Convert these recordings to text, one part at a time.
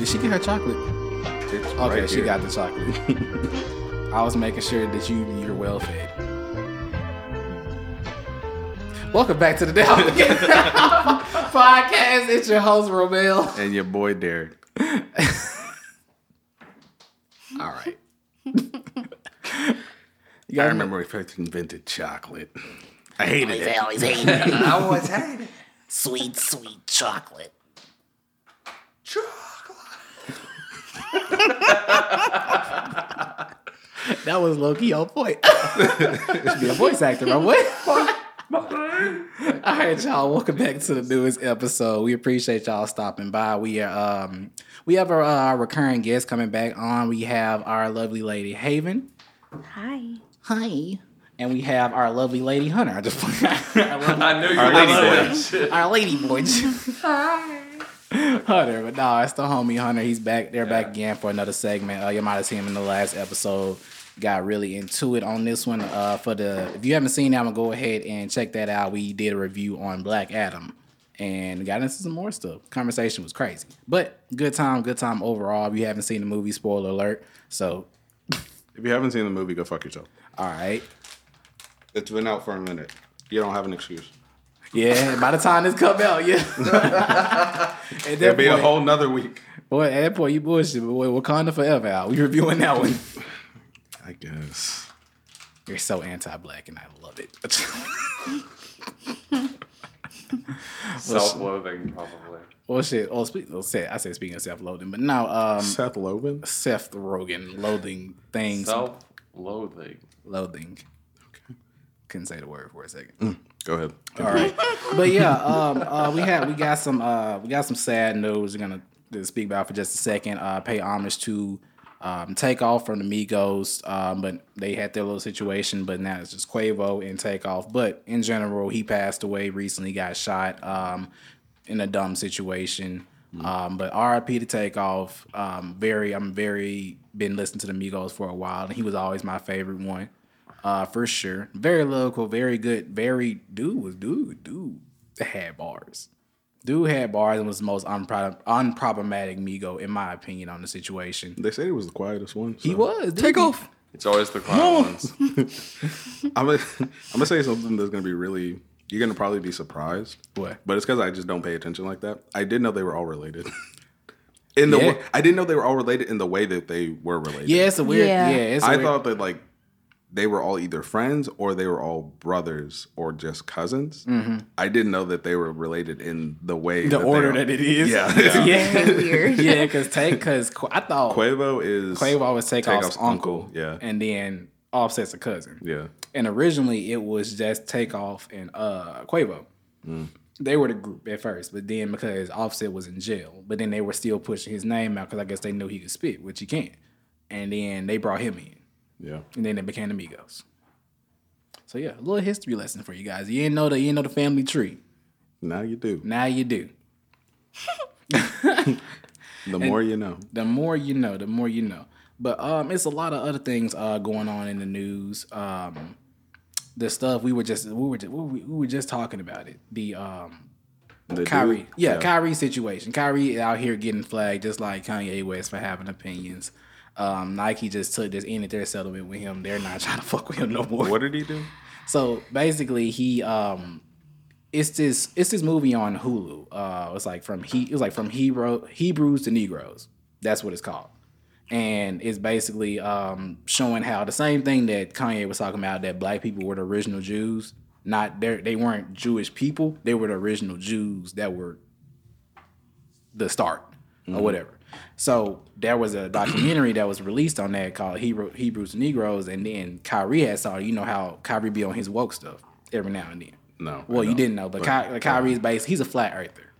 Did she get her chocolate? It's Okay, right she here. got the chocolate. I was making sure that you you're well fed. Welcome back to the Down Podcast. It's your host Romel. And your boy Derek. All right. I remember we first invented chocolate. I hated it. I always hated it. I always hated it. Sweet, sweet chocolate. That was Loki key on point. Should be a voice actor, my boy. All right, y'all. Welcome back to the newest episode. We appreciate y'all stopping by. We are um we have our, uh, recurring guest coming back on. We have our lovely lady Haven. Hi. Hi. And we have our lovely lady Hunter. I just our, lovely- I knew you Our were lady gonna boy. our lady boy. Hunter, but no, it's the homie Hunter. He's back. They're back again for another segment. Uh, you might have seen him in the last episode. Got really into it on this one. Uh, for the if you haven't seen that one, go ahead and check that out. We did a review on Black Adam and got into some more stuff. Conversation was crazy, but good time, good time overall. If you haven't seen the movie, spoiler alert. So, If you haven't seen the movie, go fuck yourself. all right, It's been out for a minute. You don't have an excuse. Yeah. By the time this come out, yeah. At It'll that be a whole nother week. Boy, at that point, you bullshit. But boy, Wakanda Forever out. We reviewing that one. I guess. You're so anti-black, and I love it. Self-loathing, probably. well, shit. Oh, speak, oh, say, I say speaking of self-loathing, but now um, Seth Logan? Seth Rogen loathing things, Self-loathing. loathing. Couldn't say the word for a second. Go ahead. All right, but yeah, um, uh, we had we got some uh, we got some sad news. We're gonna speak about for just a second. Uh, pay homage to um, Takeoff from the Migos, um, but they had their little situation. But now it's just Quavo and Takeoff. But in general, he passed away recently. Got shot um, in a dumb situation. Um, but RIP to Takeoff. Um, very, I'm very been listening to the Migos for a while, and he was always my favorite one uh, for sure. Very local, very good, very dude was dude, dude had bars. Dude had bars and was the most unpro- unproblematic Migo in my opinion on the situation. They said he was the quietest one. He was take off. It's always the quiet ones. I'm gonna, I'm gonna say something that's gonna be really. You're gonna probably be surprised. What? But it's because I just don't pay attention like that. I did know they were all related. In the Yeah. way, I didn't know they were all related in the way that they were related. Yeah, it's a weird. Yeah, Yeah. it's a I weird, thought that like they were all either friends or they were all brothers or just cousins. I didn't know that they were related in the way Mm-hmm. the that order they are. that it is. Yeah. yeah, Weird. yeah. Because take because I thought Quavo is Quavo was Takeoff's Takeoff's uncle, uncle, yeah. and then Offset's a cousin. Yeah. and originally it was just Takeoff and uh Quavo. They were the group at first, but then because Offset was in jail, but then they were still pushing his name out because I guess they knew he could spit, which he can't. And then they brought him in, Yeah. and then they became amigos. So yeah, a little history lesson for you guys. You didn't know the you didn't know the family tree. Now you do. Now you do. The more you know. the more you know, the more you know. But um, it's a lot of other things uh, going on in the news. Um, the stuff we were just we were just, we were- just talking about it. The um, The Kyrie, dude- yeah, Kyrie situation. Kyrie out here getting flagged just like Kanye West for having opinions. Um, Nike just took this ended their settlement with him. They're not trying to fuck with him no more. What did he do? So basically, he um, it's this it's this movie on Hulu. Uh, it's like from he it was like from Hebrew Hebrews to Negroes. That's what it's called, and it's basically um showing how the same thing that Kanye was talking about that black people were the original Jews. Not they they weren't Jewish people. They were the original Jews that were the start or whatever. So there was a documentary that was released on that called Hebrew, Hebrews and Negroes, and then Kyrie had saw. You know how Kyrie be on his woke stuff every now and then. No. Well, you didn't know, but, Ky- like, Kyrie is based. He's a flat earther.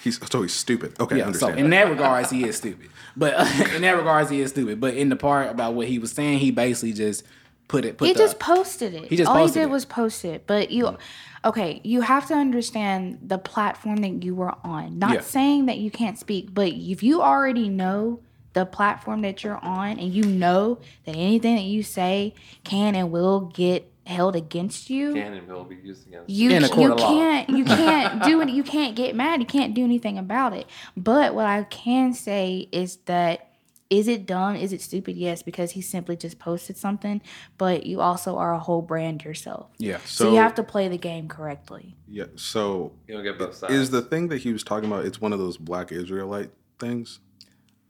He's so he's stupid. Okay, Yeah. So in that regards, he is stupid. But in that regards, he is stupid. But in the part about what he was saying, he basically just put it. Put He the, just posted it. He just All posted he did it. was post it. But you, mm-hmm. Okay, you have to understand the platform that you were on. Not Yeah. saying that you can't speak, but if you already know the platform that you're on and you know that anything that you say can and will get held against you, Can and will be used against you In a court you of can't you can't do it. You can't get mad. You can't do anything about it. But what I can say is that is it dumb? Is it stupid? Yes, because he simply just posted something. But you also are a whole brand yourself. Yeah. So, So- you have to play the game correctly. Yeah. So You don't get both sides. is the thing that he was talking about? It's one of those black Israelite things.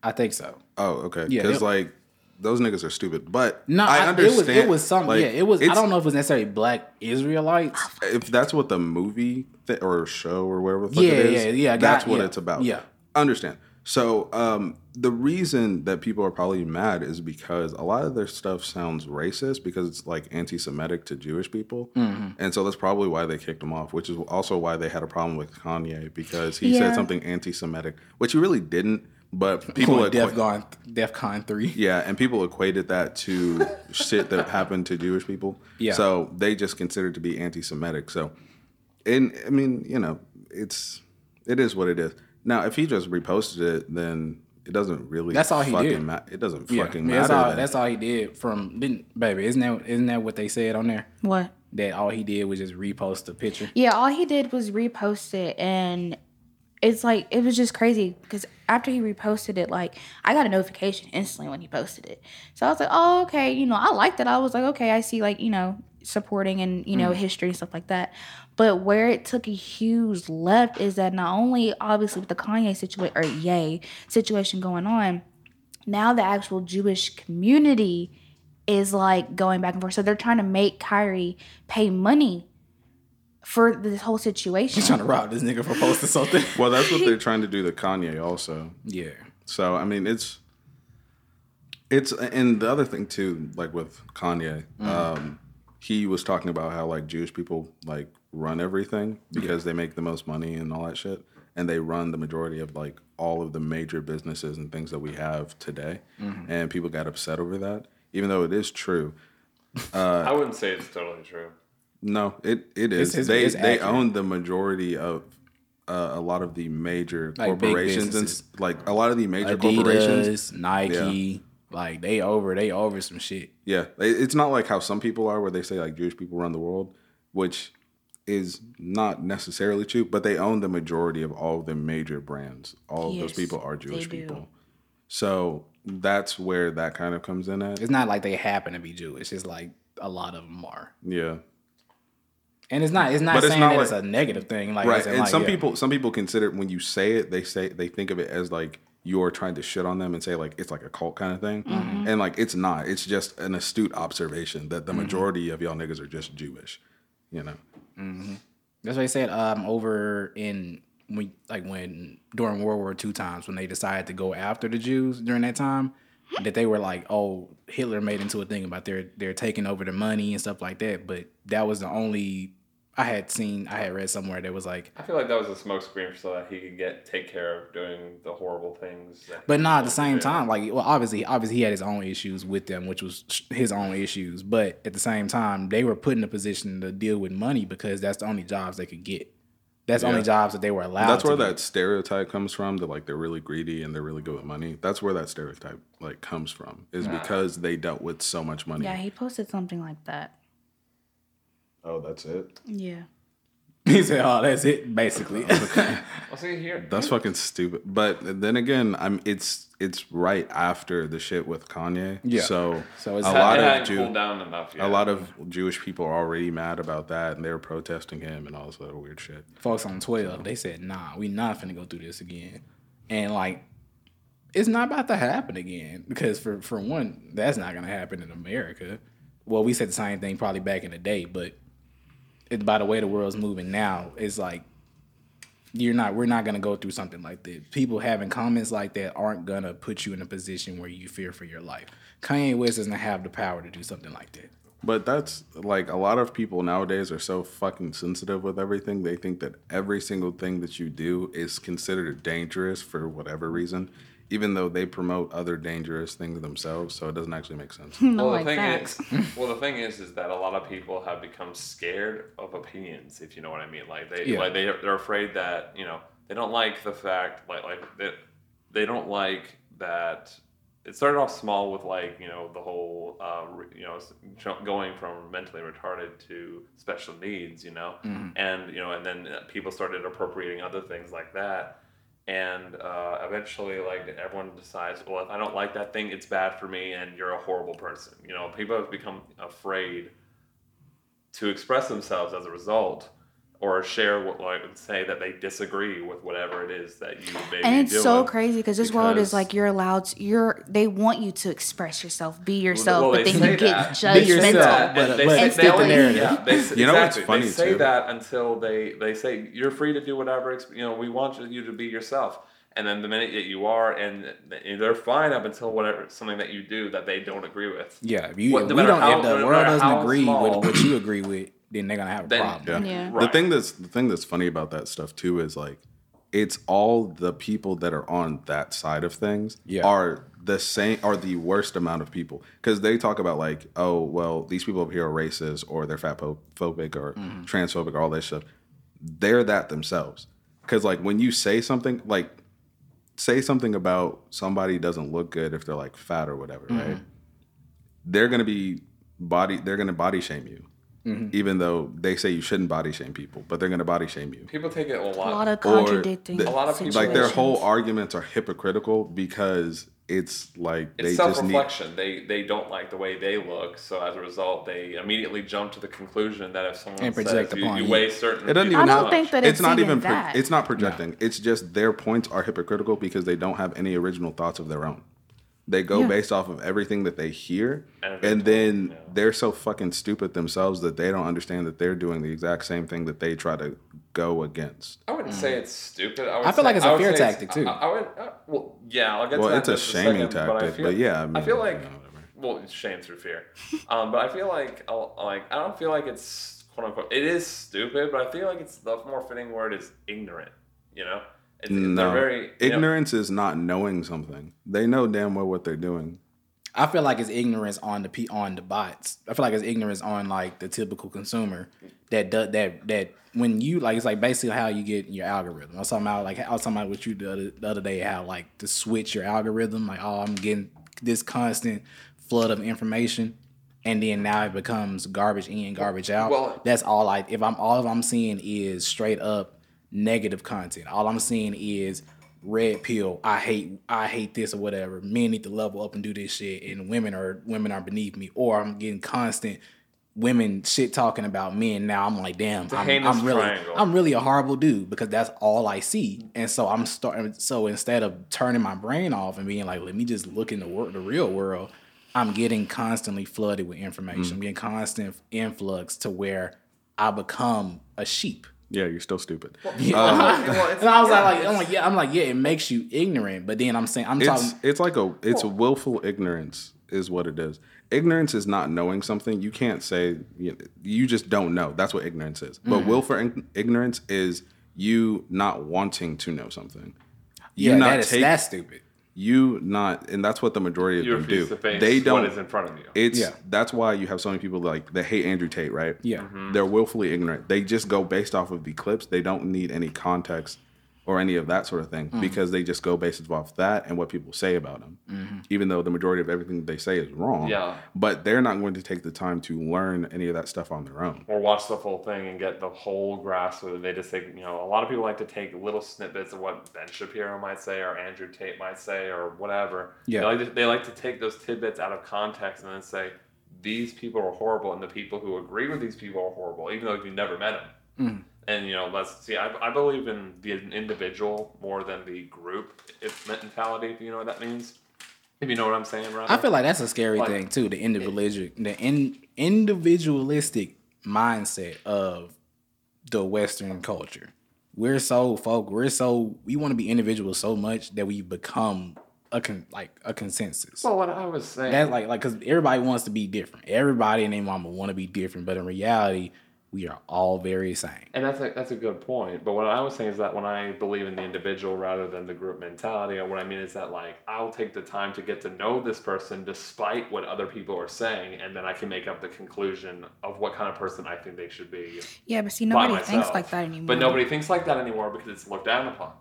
I think so. Oh, okay. Yeah, Because it- like those niggas are stupid. But No, I, I, understand. It was, it was something. like, yeah, it was. I don't know if it was necessarily black Israelites. if that's what the movie th- or show or whatever the fuck Yeah, it is, yeah, yeah, I that's what yeah, it's about. yeah. Understand. So um, the reason that people are probably mad is because a lot of their stuff sounds racist because it's like anti-Semitic to Jewish people, Mm-hmm. and so that's probably why they kicked him off. Which is also why they had a problem with Kanye because he said something anti-Semitic, which he really didn't. But people People equa- Def Con, Def Con three. yeah, and people equated that to shit that happened to Jewish people. Yeah. So they just considered to be anti-Semitic. So, and I mean, you know, it's it is what it is. Now, if he just reposted it, then it doesn't really. That's all he fucking did. Ma- it doesn't Yeah, fucking that's matter. all. then. That's all he did. From didn't baby? Isn't that isn't that what they said on there? What? That all he did was just repost the picture. Yeah, all he did was repost it, and it's like it was just crazy because after he reposted it, like I got a notification instantly when he posted it. So I was like, oh okay, you know, I liked it. I was like, okay, I see like you know supporting and you know mm. history and stuff like that. But where it took a huge left is that not only obviously with the Kanye situation or Ye situation going on, now the actual Jewish community is like going back and forth. So they're trying to make Kyrie pay money for this whole situation. He's trying to rob this nigga for posting something. well, that's what they're trying to do to Kanye also. yeah. So I mean, it's it's and the other thing too, like with Kanye, um, he was talking about how like Jewish people like run everything because they make the most money and all that shit, and they run the majority of like all of the major businesses and things that we have today, and people got upset over that, even though it is true. I wouldn't say it's totally true. No, it it is. it's- they it's they accurate. own the majority of. Uh, a lot of the major Like corporations and like a lot of the major corporations Adidas, Nike, like they over they over some shit. Yeah, it's not like how some people are, where they say like Jewish people run the world, which is not necessarily true. But they own the majority of all the major brands. All of those people are Jewish people. So that's where that kind of comes in at. It's not like they happen to be Jewish. It's like a lot of them are, Yeah, and it's not. It's not But it's saying not that like- it's a negative thing. Like right. And like, some yeah. people, some people consider when you say it, they say they think of it as like you're trying to shit on them and say like it's like a cult kind of thing, Mm-hmm. and like it's not. It's just an astute observation that the majority of y'all niggas are just Jewish. You know. That's what I said. Um, over in when like when during World War II times when they decided to go after the Jews during that time, that they were like, oh, Hitler made into a thing about their they're taking over the money and stuff like that. But that was the only I had seen. I had read somewhere that was like, I feel like that was a smokescreen so that he could get take care of doing the horrible things. But he not at the same doing. time. Like, well, obviously, obviously, he had his own issues with them, which was his own issues. But at the same time, they were put in a position to deal with money because that's the only jobs they could get. That's the only jobs that they were allowed. That's to where get. that stereotype comes from. That like they're really greedy and they're really good with money. That's where that stereotype like comes from. Is because they dealt with so much money. Yeah, he posted something like that. Oh, that's it. Yeah. He said, "Oh, that's it, basically." I'll see you here. That's fucking stupid. But then again, I'm it's it's right after the shit with Kanye. Yeah. So So it's- a It lot it of Jew, down enough yet. a lot of Jewish people are already mad about that, and they're protesting him and all this other weird shit. Folks on twelve, they said, "Nah, we not finna go through this again," and like, it's not about to happen again because for for one, that's not gonna happen in America. Well, we said the same thing probably back in the day, but it, by the way the world's moving now, it's like you're not. We're not gonna go through something like this. People having comments like that aren't gonna put you in a position where you fear for your life. Kanye West doesn't have the power to do something like that. But that's like a lot of people nowadays are so fucking sensitive with everything. They think that every single thing that you do is considered dangerous for whatever reason, even though they promote other dangerous things themselves. So it doesn't actually make sense. No, well, like the thing facts. is, well, the thing is, is that a lot of people have become scared of opinions. If you know what I mean, like they, Yeah. like they, they're afraid that you know they don't like the fact, like, like that they don't like that it started off small with like you know the whole uh, re- you know going from mentally retarded to special needs, you know, and you know, and then uh, people started appropriating other things like that. And uh, eventually, like everyone decides, well, if I don't like that thing, it's bad for me, and you're a horrible person. You know, people have become afraid to express themselves as a result or share what like and say that they disagree with whatever it is that you may and be it's doing. so crazy because this world is like you're allowed to you're they want you to express yourself be yourself well, but they then you get that. Be judgmental but- And they but say- fit they the narrative. Yeah, they, You know what's exactly. funny, They say too? that until they they say you're free to do whatever. You know, we want you to be yourself. And then the minute that you are, and they're fine up until whatever something that you do that they don't agree with. Yeah, if you What- no we matter don't how- if no the world doesn't agree small- with what you agree with, then they're gonna have a Then- problem. Yeah. Yeah. The thing that's the thing that's funny about that stuff too is like it's all the people that are on that side of things Yeah. are the same are the worst amount of people because they talk about like oh well these people over here are racist or they're fat phobic or Mm-hmm. transphobic or all this stuff they're that themselves because like when you say something like say something about somebody doesn't look good if they're like fat or whatever Mm-hmm. right they're gonna be body they're gonna body shame you Mm-hmm. even though they say you shouldn't body shame people but they're gonna body shame you People take it a lot, a lot. lot of contradicting the- A lot of people- like their whole arguments are hypocritical because it's like it's they self just need reflection. They they don't like the way they look, so as a result, they immediately jump to the conclusion that if someone And project says you, upon you you. weigh certain, It doesn't people even I don't up, think that it's, it's, not even even pro- that. it's not projecting it's just their points are hypocritical because they don't have any original thoughts of their own they go Yeah. based off of everything that they hear And and, they're then yeah. they're so fucking stupid themselves that they don't understand that they're doing the exact same thing that they try to go against I wouldn't say it's stupid. I, would I feel say- like it's a I would fear say tactic, too. I, I would, uh, well, yeah, I'll get well to that it's a in just shaming second, but I tactic feel- but yeah I, I feel like, you know, well, it's shame through fear. Um, but I feel like, I'll- like, I don't feel like it's quote unquote. It is stupid, but I feel like it's the more fitting word is ignorant. You know, it's, no very you know- ignorance is not knowing something they know damn well what they're doing I feel like it's ignorance on the pe- on the bots. I feel like it's ignorance on like the typical consumer that do, that that when you like it's like basically how you get your algorithm. I was talking about like I was talking about with you the other, the other day how like to switch your algorithm like oh I'm getting this constant flood of information and then now it becomes garbage in garbage out. Well- That's all I if I'm all I'm seeing is straight up negative content. All I'm seeing is red pill. I hate I hate this or whatever. Men need to level up and do this shit, and women are women are beneath me. Or I'm getting constant women shit talking about men. Now I'm like, damn, a I'm, I'm really triangle. I'm really a horrible dude because that's all I see. And so I'm starting. So instead of turning my brain off and being like, let me just look in the world, the real world. I'm getting constantly flooded with information. Mm. I'm getting constant influx to where I become a sheep. Yeah you're still stupid Yeah. Uh, well, and I was yeah, like, I'm like, yeah, I'm like, yeah, it makes you ignorant. But then I'm saying, I'm it's talking. it's like a it's a willful ignorance is what it is. Ignorance is not knowing something. You can't say you, you just don't know. That's what ignorance is. But mm. willful ig- ignorance is you not wanting to know something. You Yeah, not that is take that's stupid. You not, and that's what the majority of you them do. to They don't. what is in front of you. It's Yeah. that's why you have so many people like that hate Andrew Tate, right? Yeah. Mm-hmm. They're willfully ignorant. They just go based off of the clips. They don't need any context or any of that sort of thing mm. because they just go based off that and what people say about them. Mm-hmm. Even though the majority of everything they say is wrong. Yeah. But they're not going to take the time to learn any of that stuff on their own. or watch the full thing and get the whole grasp of it. They just take, you know, a lot of people like to take little snippets of what Ben Shapiro might say or Andrew Tate might say or whatever. Yeah. They like to, they like to take those tidbits out of context and then say, these people are horrible and the people who agree with these people are horrible, even though you've never met them. Mm. And, you know, let's see, I, I believe in the individual more than the group if mentality, if you know what that means. If you know what I'm saying, right? I feel like that's a scary Like- thing too. The individual, the in, individualistic mindset of the Western culture. We're so folk. We're so we want to be individuals so much that we become a con, like a consensus. well, what I was saying. That's like like because everybody wants to be different. Everybody and their mama want to be different, but in reality, we are all very same. And that's a that's a good point. But what I was saying is that when I believe in the individual rather than the group mentality, what I mean is that like I'll take the time to get to know this person despite what other people are saying, and then I can make up the conclusion of what kind of person I think they should be. yeah but see by nobody thinks like that anymore But nobody thinks like that anymore because it's looked down upon.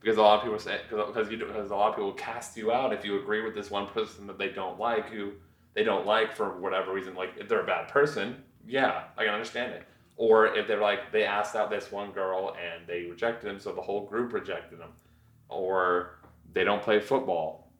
because a lot of people say because you because a lot of people cast you out if you agree with this one person that they don't like who they don't like for whatever reason. Like if they're a bad person, yeah, I can understand it. Or if they're like they asked out this one girl and they rejected him, so the whole group rejected him. Or they don't play football,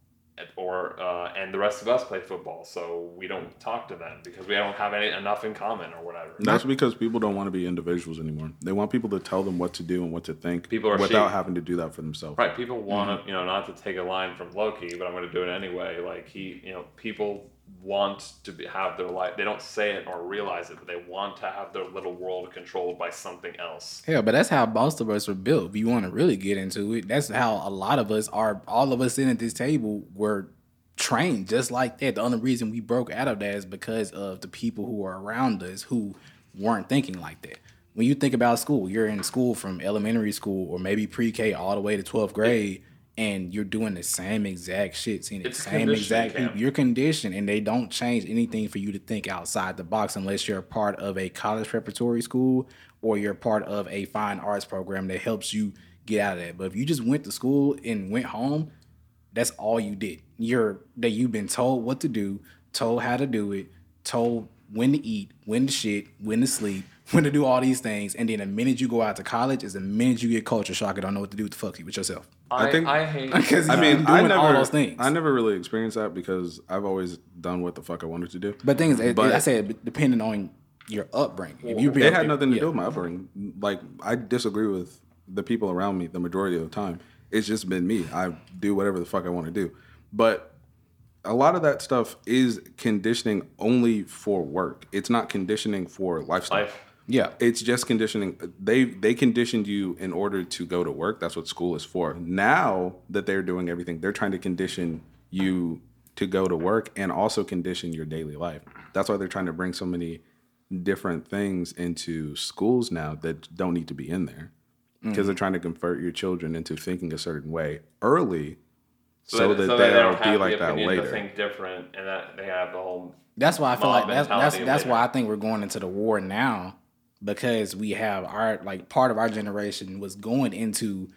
or uh, and the rest of us play football, so we don't talk to them because we don't have any enough in common or whatever. That's because people don't want to be individuals anymore. They want people to tell them what to do and what to think People are without sheep. having to do that for themselves. Right, people want to, you know, not to take a line from Loki, but I'm going to do it anyway. Like he, you know, people want to be, have their life. They don't say it or realize it, but they want to have their little world controlled by something else. Yeah, but that's how most of us were built. If you want to really get into it, that's how a lot of us are. All of us sitting at this table were trained just like that. The only reason we broke out of that is because of the people who are around us who weren't thinking like that. When you think about school, you're in school from elementary school or maybe pre-K all the way to 12th grade, and you're doing the same exact shit, seeing the It's same exact camp. people. You're conditioned, and they don't change anything for you to think outside the box unless you're a part of a college preparatory school or you're part of a fine arts program that helps you get out of that. But if you just went to school and went home, that's all you did. You're that you've been told what to do, told how to do it, told when to eat, when to shit, when to sleep, when to do all these things, and then the minute you go out to college is the minute you get culture shock I don't know what to do with the fuck with yourself. I, I think- I hate. Because I mean, been I doing never, all those things. I never really experienced that because I've always done what the fuck I wanted to do. but things it, But- I said depending on your upbringing. If you it had nothing to yeah. do with my upbringing. Like I disagree with the people around me the majority of the time. It's just been me. I do whatever the fuck I want to do. But a lot of that stuff is conditioning only for work. It's not conditioning for lifestyle. Life. Yeah. It's just conditioning. They they conditioned you in order to go to work. That's what school is for. Now that they're doing everything, they're trying to condition you to go to work and also condition your daily life. That's why they're trying to bring so many different things into schools now that don't need to be in there because they're mm-hmm. trying to convert your children into thinking a certain way early so, that, so they'll don't be like the that opinion later. To think different, and that they have the whole. That's why I feel like that's that's that's later. why I think we're going into the war now because we have our like part of our generation was going into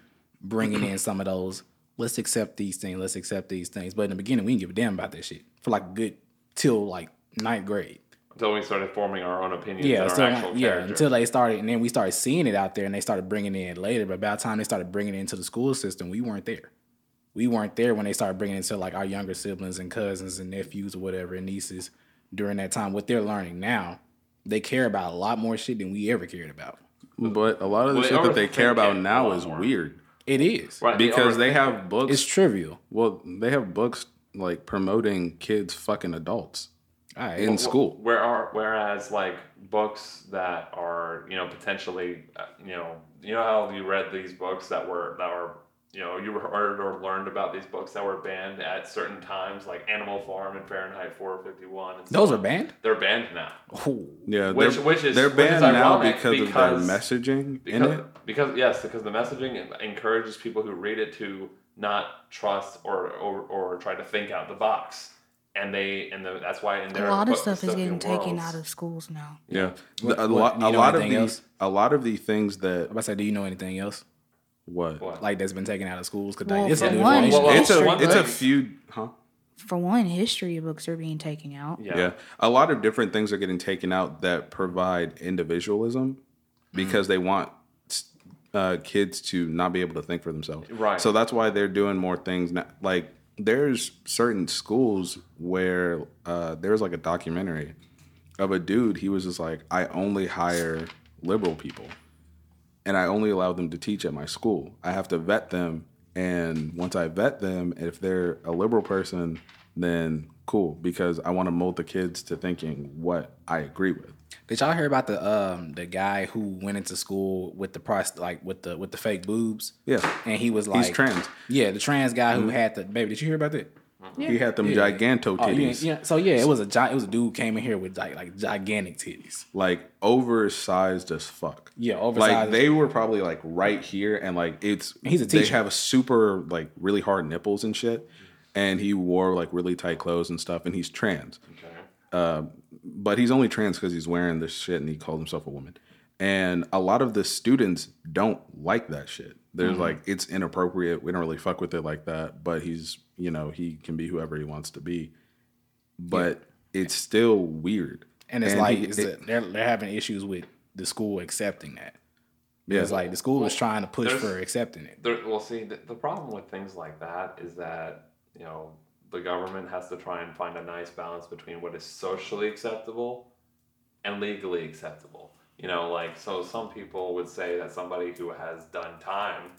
bringing in some of those. Let's accept these things. Let's accept these things. But in the beginning, we didn't give a damn about that shit for like a good till like ninth grade. Until we started forming our own opinions. Yeah, so, actual yeah. character. Until they started, and then we started seeing it out there, and they started bringing it in later. But by the time they started bringing it into the school system, we weren't there. We weren't there when they started bringing it into like our younger siblings and cousins and nephews or whatever and nieces during that time. What they're learning now, they care about a lot more shit than we ever cared about. but a lot of the Well, shit that they care about now is more. weird It is. Right, because they overthink have it. books. It's trivial. Well, they have books like promoting kids fucking adults All right. in school. Where are whereas like books that are you know potentially uh, you know you know how you read these books that were that were you know you heard or learned about these books that were banned at certain times like Animal Farm and Fahrenheit 451. And Those are banned. They're banned now Ooh. Yeah, Which- they're, which is- they're which is banned now because, because- of their messaging in because it. because yes because the messaging encourages people who read it to not trust or or, or try to think out the box. And they and the, that's why in their A lot of book- stuff is getting taken worlds- out of schools now. Yeah, What- a what- lot, a lot of these, else? a lot of the things I that was about to say, do you know anything else what? What? like that's been taken out of schools? Because Well, it's a new one- Well, it's a it's a few, huh? For one, history books are being taken out. Yeah. Yeah. A lot of different things are getting taken out that provide individualism because they want uh, kids to not be able to think for themselves. Right. So that's why they're doing more things. Now. Like there's certain schools where uh, there's like a documentary of a dude. He was just like, I only hire liberal people, and I only allow them to teach at my school. I have to vet them, and once I vet them, if they're a liberal person, then cool because I want to mold the kids to thinking what I agree with. Did y'all hear about the um the guy who went into school with the price like with the with the fake boobs? Yeah. and he was like He's trans. Yeah, the trans guy who had the baby. Did you hear about that? He had them Yeah. giganto Oh, titties, ain't- yeah. So yeah, it was a gi- it was a dude came in here with like, like gigantic titties. like oversized as fuck. Yeah, Like oversized. they were probably like right here, and like it's He's a They teacher. have super like really hard nipples and shit, and he wore like really tight clothes and stuff, and he's trans. Okay. Uh, but he's only trans because he's wearing this shit, and he called himself a woman. And a lot of the students don't like that shit. There's like it's inappropriate. We don't really fuck with it like that. But he's you know he can be whoever he wants to be. But it's still weird. And it's like he- it's it- the- they're they're having issues with the school accepting that. Yeah. It's like the school is trying to push for accepting it. There, well, see, the, the problem with things like that is that you know the government has to try and find a nice balance between what is socially acceptable and legally acceptable. You know, like so, some people would say that somebody who has done time,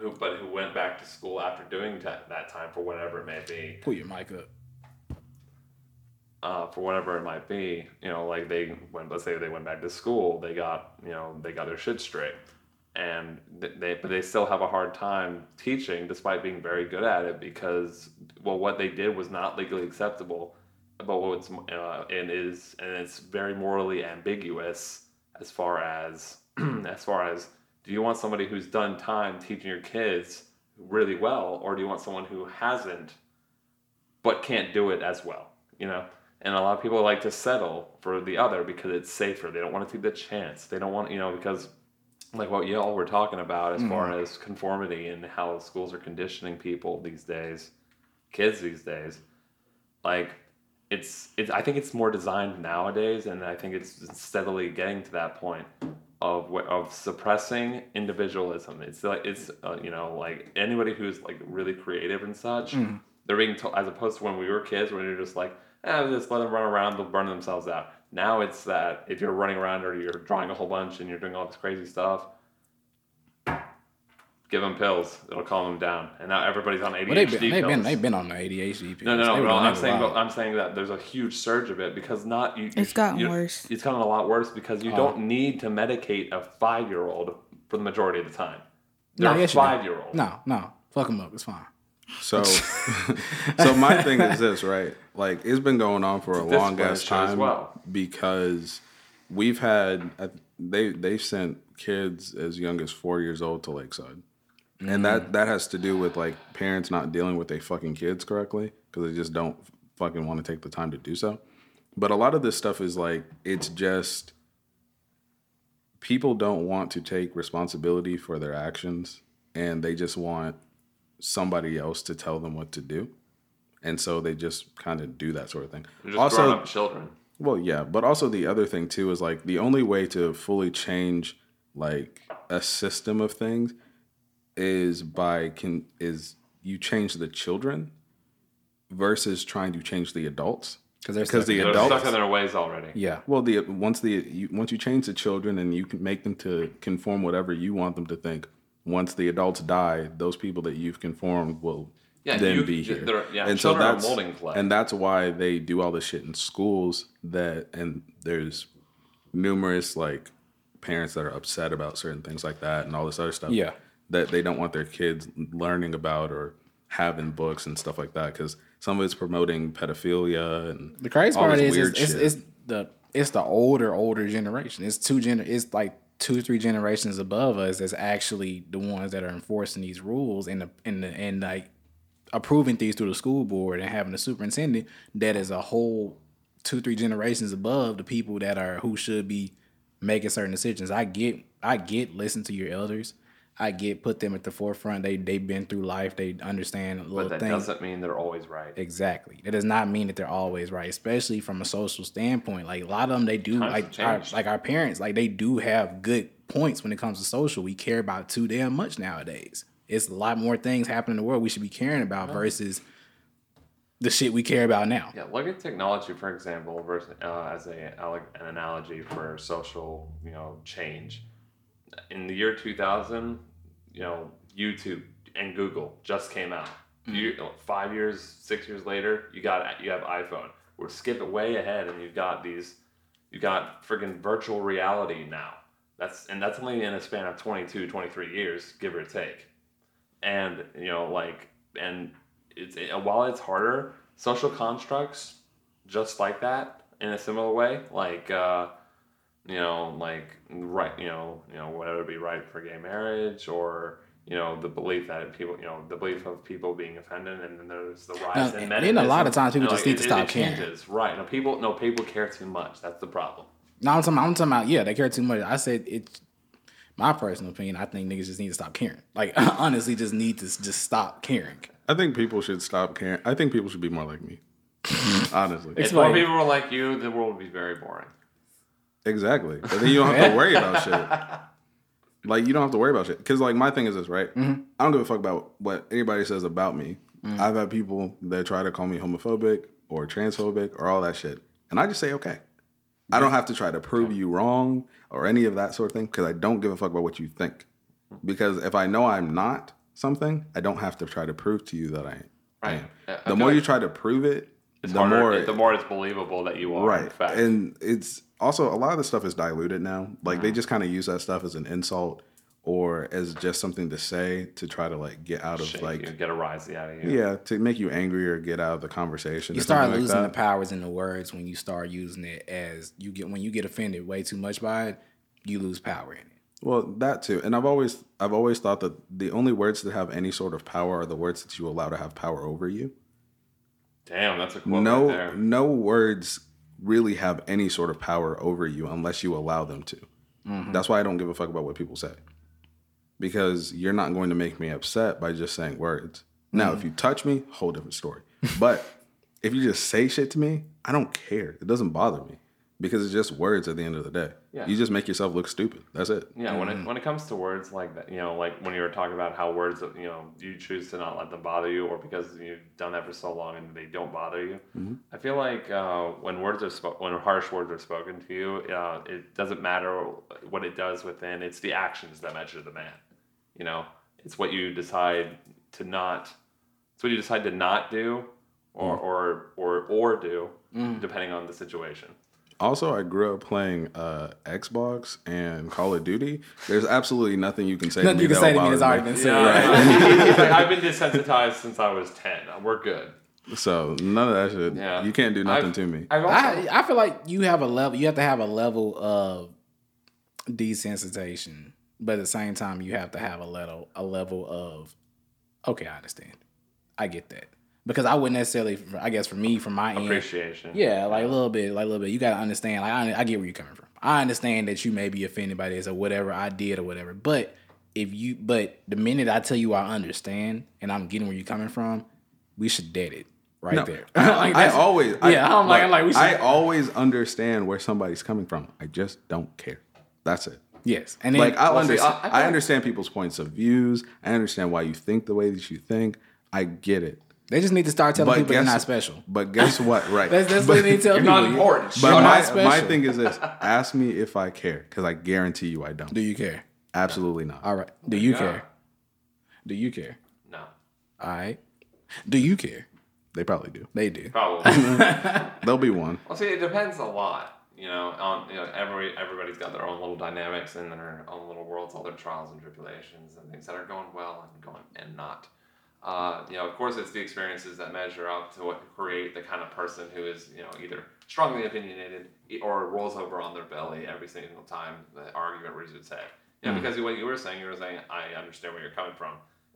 who but who went back to school after doing ta- that time for whatever it may be, Pull your mic up. uh, for whatever it might be, you know, like they went, let's say they went back to school, they got, you know, they got their shit straight, and they, but they still have a hard time teaching despite being very good at it because, well, what they did was not legally acceptable, but what's, uh, and is, and it's very morally ambiguous as far as, as far as, do you want somebody who's done time teaching your kids really well, or do you want someone who hasn't but can't do it as well, you know. And a lot of people like to settle for the other because it's safer. They don't want to take the chance. They don't want, you know, because like what y'all were talking about as far mm-hmm. as conformity and how schools are conditioning people these days, kids these days. Like it's it's I think it's more designed nowadays, and I think it's steadily getting to that point of of suppressing individualism. It's like it's uh, you know like anybody who's like really creative and such, they're being told as opposed to when we were kids when you're just like, eh, just let them run around, they'll burn themselves out. Now it's that if you're running around or you're drawing a whole bunch and you're doing all this crazy stuff, give them pills. It'll calm them down. And now everybody's on ADHD Well, they've been, they've pills. been they've been on the ADHD. Pills. No, no, no, no. I'm saying, while. I'm saying that there's a huge surge of it because not you. It's you- gotten you- worse. It's gotten a lot worse because you don't need to medicate a five year old for the majority of the time. They're No, a yes, five year old. No, no, fuck them up. It's fine. So, so my thing is this, right? Like it's been going on for a It's a long ass issue as time well. because we've had uh, they they sent kids as young as four years old to Lakeside, and that that has to do with like parents not dealing with their fucking kids correctly because they just don't fucking want to take the time to do so. But a lot of this stuff is like it's just people don't want to take responsibility for their actions and they just want somebody else to tell them what to do. And so they just kind of do that sort of thing. Also, children. well, yeah, but also the other thing too is like the only way to fully change like a system of things is by can is you change the children versus trying to change the adults Because they're because stuck the They're adults stuck in their ways already. yeah. well, the once the you, once you change the children and you can make them to conform whatever you want them to think. Once the adults die, those people that you've conformed will Yeah, then you- be here. yeah, and so children that's molding clay. and that's why they do all this shit in schools. That and there's numerous like parents that are upset about certain things like that and all this other stuff. Yeah. That they don't want their kids learning about or having books and stuff like that because some of it's promoting pedophilia and The crazy part is, weird it's, it's the it's the older older generation. It's two gener. It's like two three generations above us that's actually the ones that are enforcing these rules and the and the and like approving things through the school board and having a superintendent that is a whole two three generations above the people that are who should be making certain decisions. I get I get listen to your elders. I get put them at the forefront. They they've been through life. They understand little But that things. doesn't mean they're always right. Exactly. It does not mean that they're always right, especially from a social standpoint. Like a lot of them, they do Times like our, like our parents, like they do have good points when it comes to social. We care about too damn much nowadays. It's a lot more things happening in the world we should be caring about versus the shit we care about now. Yeah, look at technology for example, versus uh, as a an analogy for social, you know, change. In the year 2000, you know, YouTube and Google just came out. You, five years, six years later, you got you have iPhone. We're skipping way ahead, and you've got these, you got friggin' virtual reality now. That's and that's only in a span of 22, 23 years, give or take. And you know, like, and it's it, while it's harder, social constructs just like that in a similar way, like uh, you know, like right, you know, you know, whether it be right for gay marriage or you know the belief that people, you know, the belief of people being offended, and then there's the rise No, in and- and a lot of times people You know, just need to it- stop it caring. right? No, people, no, people care too much. That's the problem. No, I'm talking, I'm talking about yeah, they care too much. I said it's my personal opinion. I think niggas just need to stop caring. Like honestly, just need to just stop caring. I think people should stop caring. I think people should be more like me. Honestly, If more people were like you, the world would be very boring. Exactly. But then you don't have to worry about shit. Like you don't have to worry about shit. Because like my thing is this, right? Mm-hmm. I don't give a fuck about what anybody says about me. Mm. I've had people that try to call me homophobic or transphobic or all that shit, and I just say okay. I don't have to try to prove you wrong or any of that sort of thing because I don't give a fuck about what you think. Because if I know I'm not something, I don't have to try to prove to you that I, I am. I- I The more you try to prove it, It's the harder, more the more it's believable that you are. In right fact. and it's also a lot of the stuff is diluted now like Mm-hmm. they just kind of use that stuff as an insult or as just something to say to try to like get out of Shake like you, get a rise out of you. yeah to make you angry or get out of the conversation You start something like losing the powers in the words when you start using it as you get when you get offended way too much by it, you lose power in it. well that too and i've always i've always thought that the only words that have any sort of power are the words that you allow to have power over you Damn, that's a quote no right there. no words really have any sort of power over you unless you allow them to Mm-hmm. that's why i don't give a fuck about what people say because you're not going to make me upset by just saying words now Mm-hmm. if you touch me whole different story but if you just say shit to me i don't care it doesn't bother me because it's just words at the end of the day Yeah. you just make yourself look stupid that's it Yeah, when it when it comes to words like that, you know, like when you were talking about how words, you know, you choose to not let them bother you, or because you've done that for so long and they don't bother you. I feel like uh, when words are spoken, when harsh words are spoken to you, uh, it doesn't matter what it does within. It's the actions that measure the man. You know, it's what you decide to not. It's what you decide to not do, or or or or do, depending on the situation. Also, I grew up playing uh, Xbox and Call of Duty. There's absolutely nothing you can say Nothing to me you can say to me has already been said. Yeah, He's like, I've been desensitized since I was ten. We're good. So none of that shit. Yeah. You can't do nothing I've- to me. I've also, I I feel like you have a level. You have to have a level of desensitization, but at the same time, you have to have a level a level of okay, I understand, I get that because I wouldn't necessarily. I guess for me, from my end, appreciation. yeah, like a little bit, like a little bit. You gotta understand. Like I, I get where you're coming from. I understand that you may be offended by this or whatever I did or whatever. But if you, but the minute I tell you I understand and I'm getting where you're coming from, we should dead it right No, there. I, Like, I always, yeah, I, I'm like, I'm like, we should. I always understand where somebody's coming from. I just don't care. That's it. yes, and then Like I Well, see, understand, I- I I, understand people's points of views. I understand why you think the way that you think. I get it. They just need to start telling But people they're not special. But guess what? Right. That's that's but, what they tell You're people. not important. but You're my, not special. my thing is this: ask me if I care, because I guarantee you I don't. Do you care? Absolutely not. All right. Do you Yeah. care? Do you care? No, All right. Do you care? They probably do. They do. probably. There'll be one. well, see, it depends a lot. You know, on you know, every everybody's got their own little dynamics and their own little worlds, all their trials and tribulations, and things that are going well and going and not. Uh, you know, of course, it's the experiences that measure up to what create the kind of person who is, you know, either strongly opinionated or rolls over on their belly every single time the argument reaches its head. You know, hmm. because what you were saying, you were saying, I understand where you're coming from.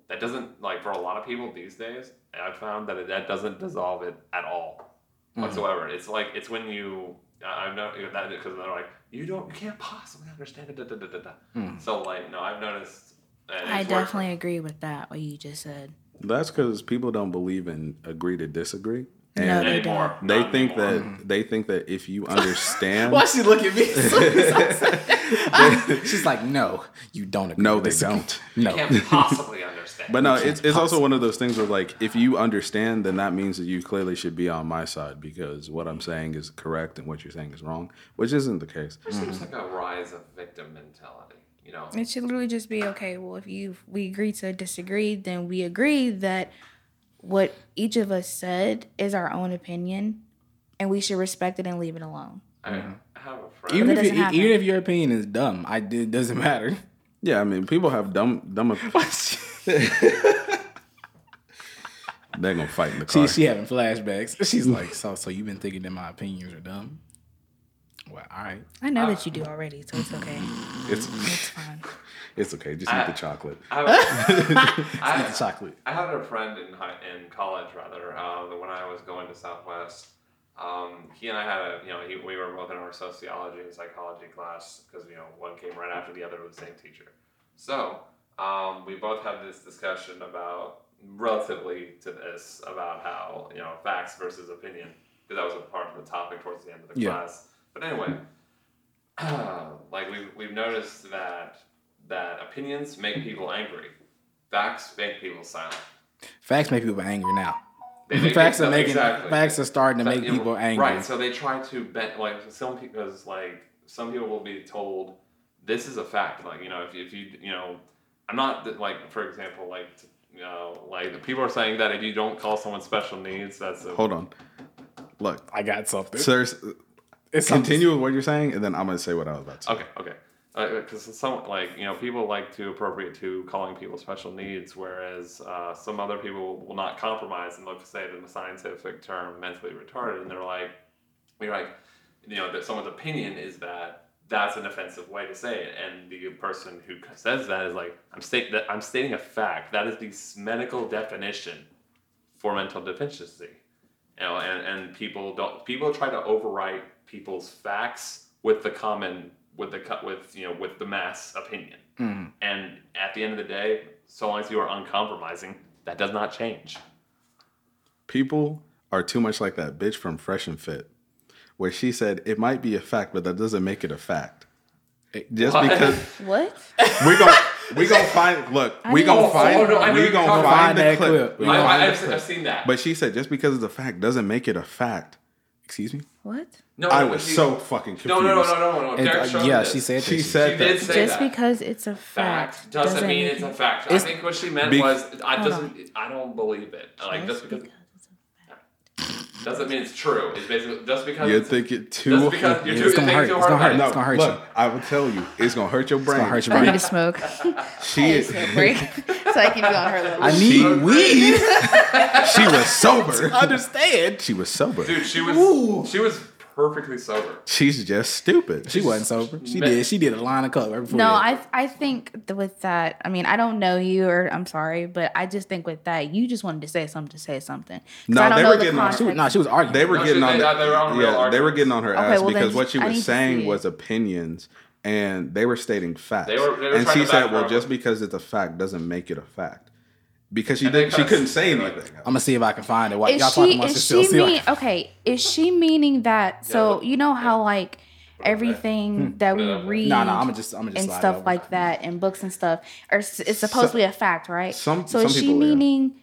That doesn't like for a lot of people these days. I've found that it, that doesn't dissolve it at all hmm. whatsoever. It's like it's when you I- I've noticed that because they're like you don't you can't possibly understand it. Da, da, da, da, da. Hmm. So like no, I've noticed. and I it's worked. definitely agree with that. What you just said. That's because people don't believe in agree to disagree, No, and they anymore. they Not think anymore. that they think that if you understand, Why she look at me? She's like, no, you don't agree. No, they this. don't. No. You can't possibly understand. But no, it's it's also one of those things where like if you understand, then that means that you clearly should be on my side because what I'm saying is correct and what you're saying is wrong, which isn't the case. there seems like a rise of victim mentality. You know, It should literally just be okay. Well, if you we agree to disagree, then we agree that what each of us said is our own opinion, and we should respect it and leave it alone. I have a friend. Even if, you, even if your opinion is dumb, I it doesn't matter. Yeah, I mean, people have dumb dumb. They're gonna fight in the car. she she having flashbacks. She's like, so so you've been thinking that my opinions are dumb? Well, all right. I know that you do already, so it's okay. it's It's fine. it's okay. Just eat the chocolate. I, have, I, Eat the chocolate. I had a friend in high, in college rather uh, when I was going to Southwest. um, he and I had a, you know, he, we were both in our sociology and psychology class because, you know, one came right after the other with the same teacher. So um, we both had this discussion about, relatively to this, about how, you know, facts versus opinion, because that was a part of the topic towards the end of the Yeah. class. But anyway, like we've, we've noticed that that opinions make people angry, facts make people silent. Facts make people angry now. Make facts people- are making exactly. facts are starting to That- make people angry. Right. So they try to bend like some people because like some people will be told this is a fact. Like you know if, if you you know I'm not like for example like you know like people are saying that if you don't call someone special needs that's a Hold on. Look, I got something. sirs, it's continue with what you're saying, and then I'm gonna say what I was about to say. Okay, okay. Because some like you know people like to appropriate to calling people special needs, whereas uh, some other people will not compromise and look to say in the scientific term mentally retarded, and they're like, you're like, you know, that someone's opinion is that that's an offensive way to say it, and the person who says that is like, I'm state that I'm stating a fact. That is the medical definition for mental deficiency. You know, and, and people don't people try to overwrite people's facts with the common with the cut with you know with the mass opinion. Mm. And at the end of the day, so long as you are uncompromising, that does not change. People are too much like that bitch from Fresh and Fit, where she said it might be a fact, but that doesn't make it a fact. Just What? because What? we gonna we gonna find look, we didn't- gonna find oh, no, I know we you're gonna talking find the clip. clip. We Yeah. I, find I, the I've, clip. I've seen that. But she said just because it's a fact doesn't make it a fact. Excuse me. What? no, I but was she- so fucking confused. no, no, no, no, no, no. And, Derek uh, yeah, this. she said She that. said She that. did say Just that. because it's a fact, fact doesn't, mean it's a fact. I think what she meant Be- was I doesn't. I don't believe it. Like just Just because because it's a doesn't mean it's true. It's basically just because You're it's, thinking too just because hard. you're too, it's gonna hurt. too It's gonna hurt. No, It's gonna hurt look, you. I will tell you, it's gonna hurt your brain. It's gonna hurt your brain. I need to smoke. She is. break so I can be on her level. I need weed. She was sober. Understand? She was sober. Dude, she was Ooh. she was perfectly sober. She's just stupid. She wasn't sober. She Man. did. She did a line of coke right before. No. I I think with that, I mean, I don't know you, or I'm sorry, but I just think with that, you just wanted to say something to say something. No, I don't they know were the getting on- She was, no, she was arguing. They were No, getting she- on. they- the, they were on real yeah, they were getting on her Okay, ass well, then because what she was saying was opinions, and they were stating facts. They were- they were and she said, "Well, her just because it's a fact doesn't make it a fact." Because she And they did, she couldn't say anything. I'm gonna see if I can find it. While Is y'all talking she amongst is yourselves, she see if mean can- okay? Is she meaning that? So look- you know how like Put it everything hmm. that we Put read No, no, I'ma just- I'ma just and stuff over. like that and books and stuff are s- it's supposed to be a fact, right? some- so some is she people, yeah. meaning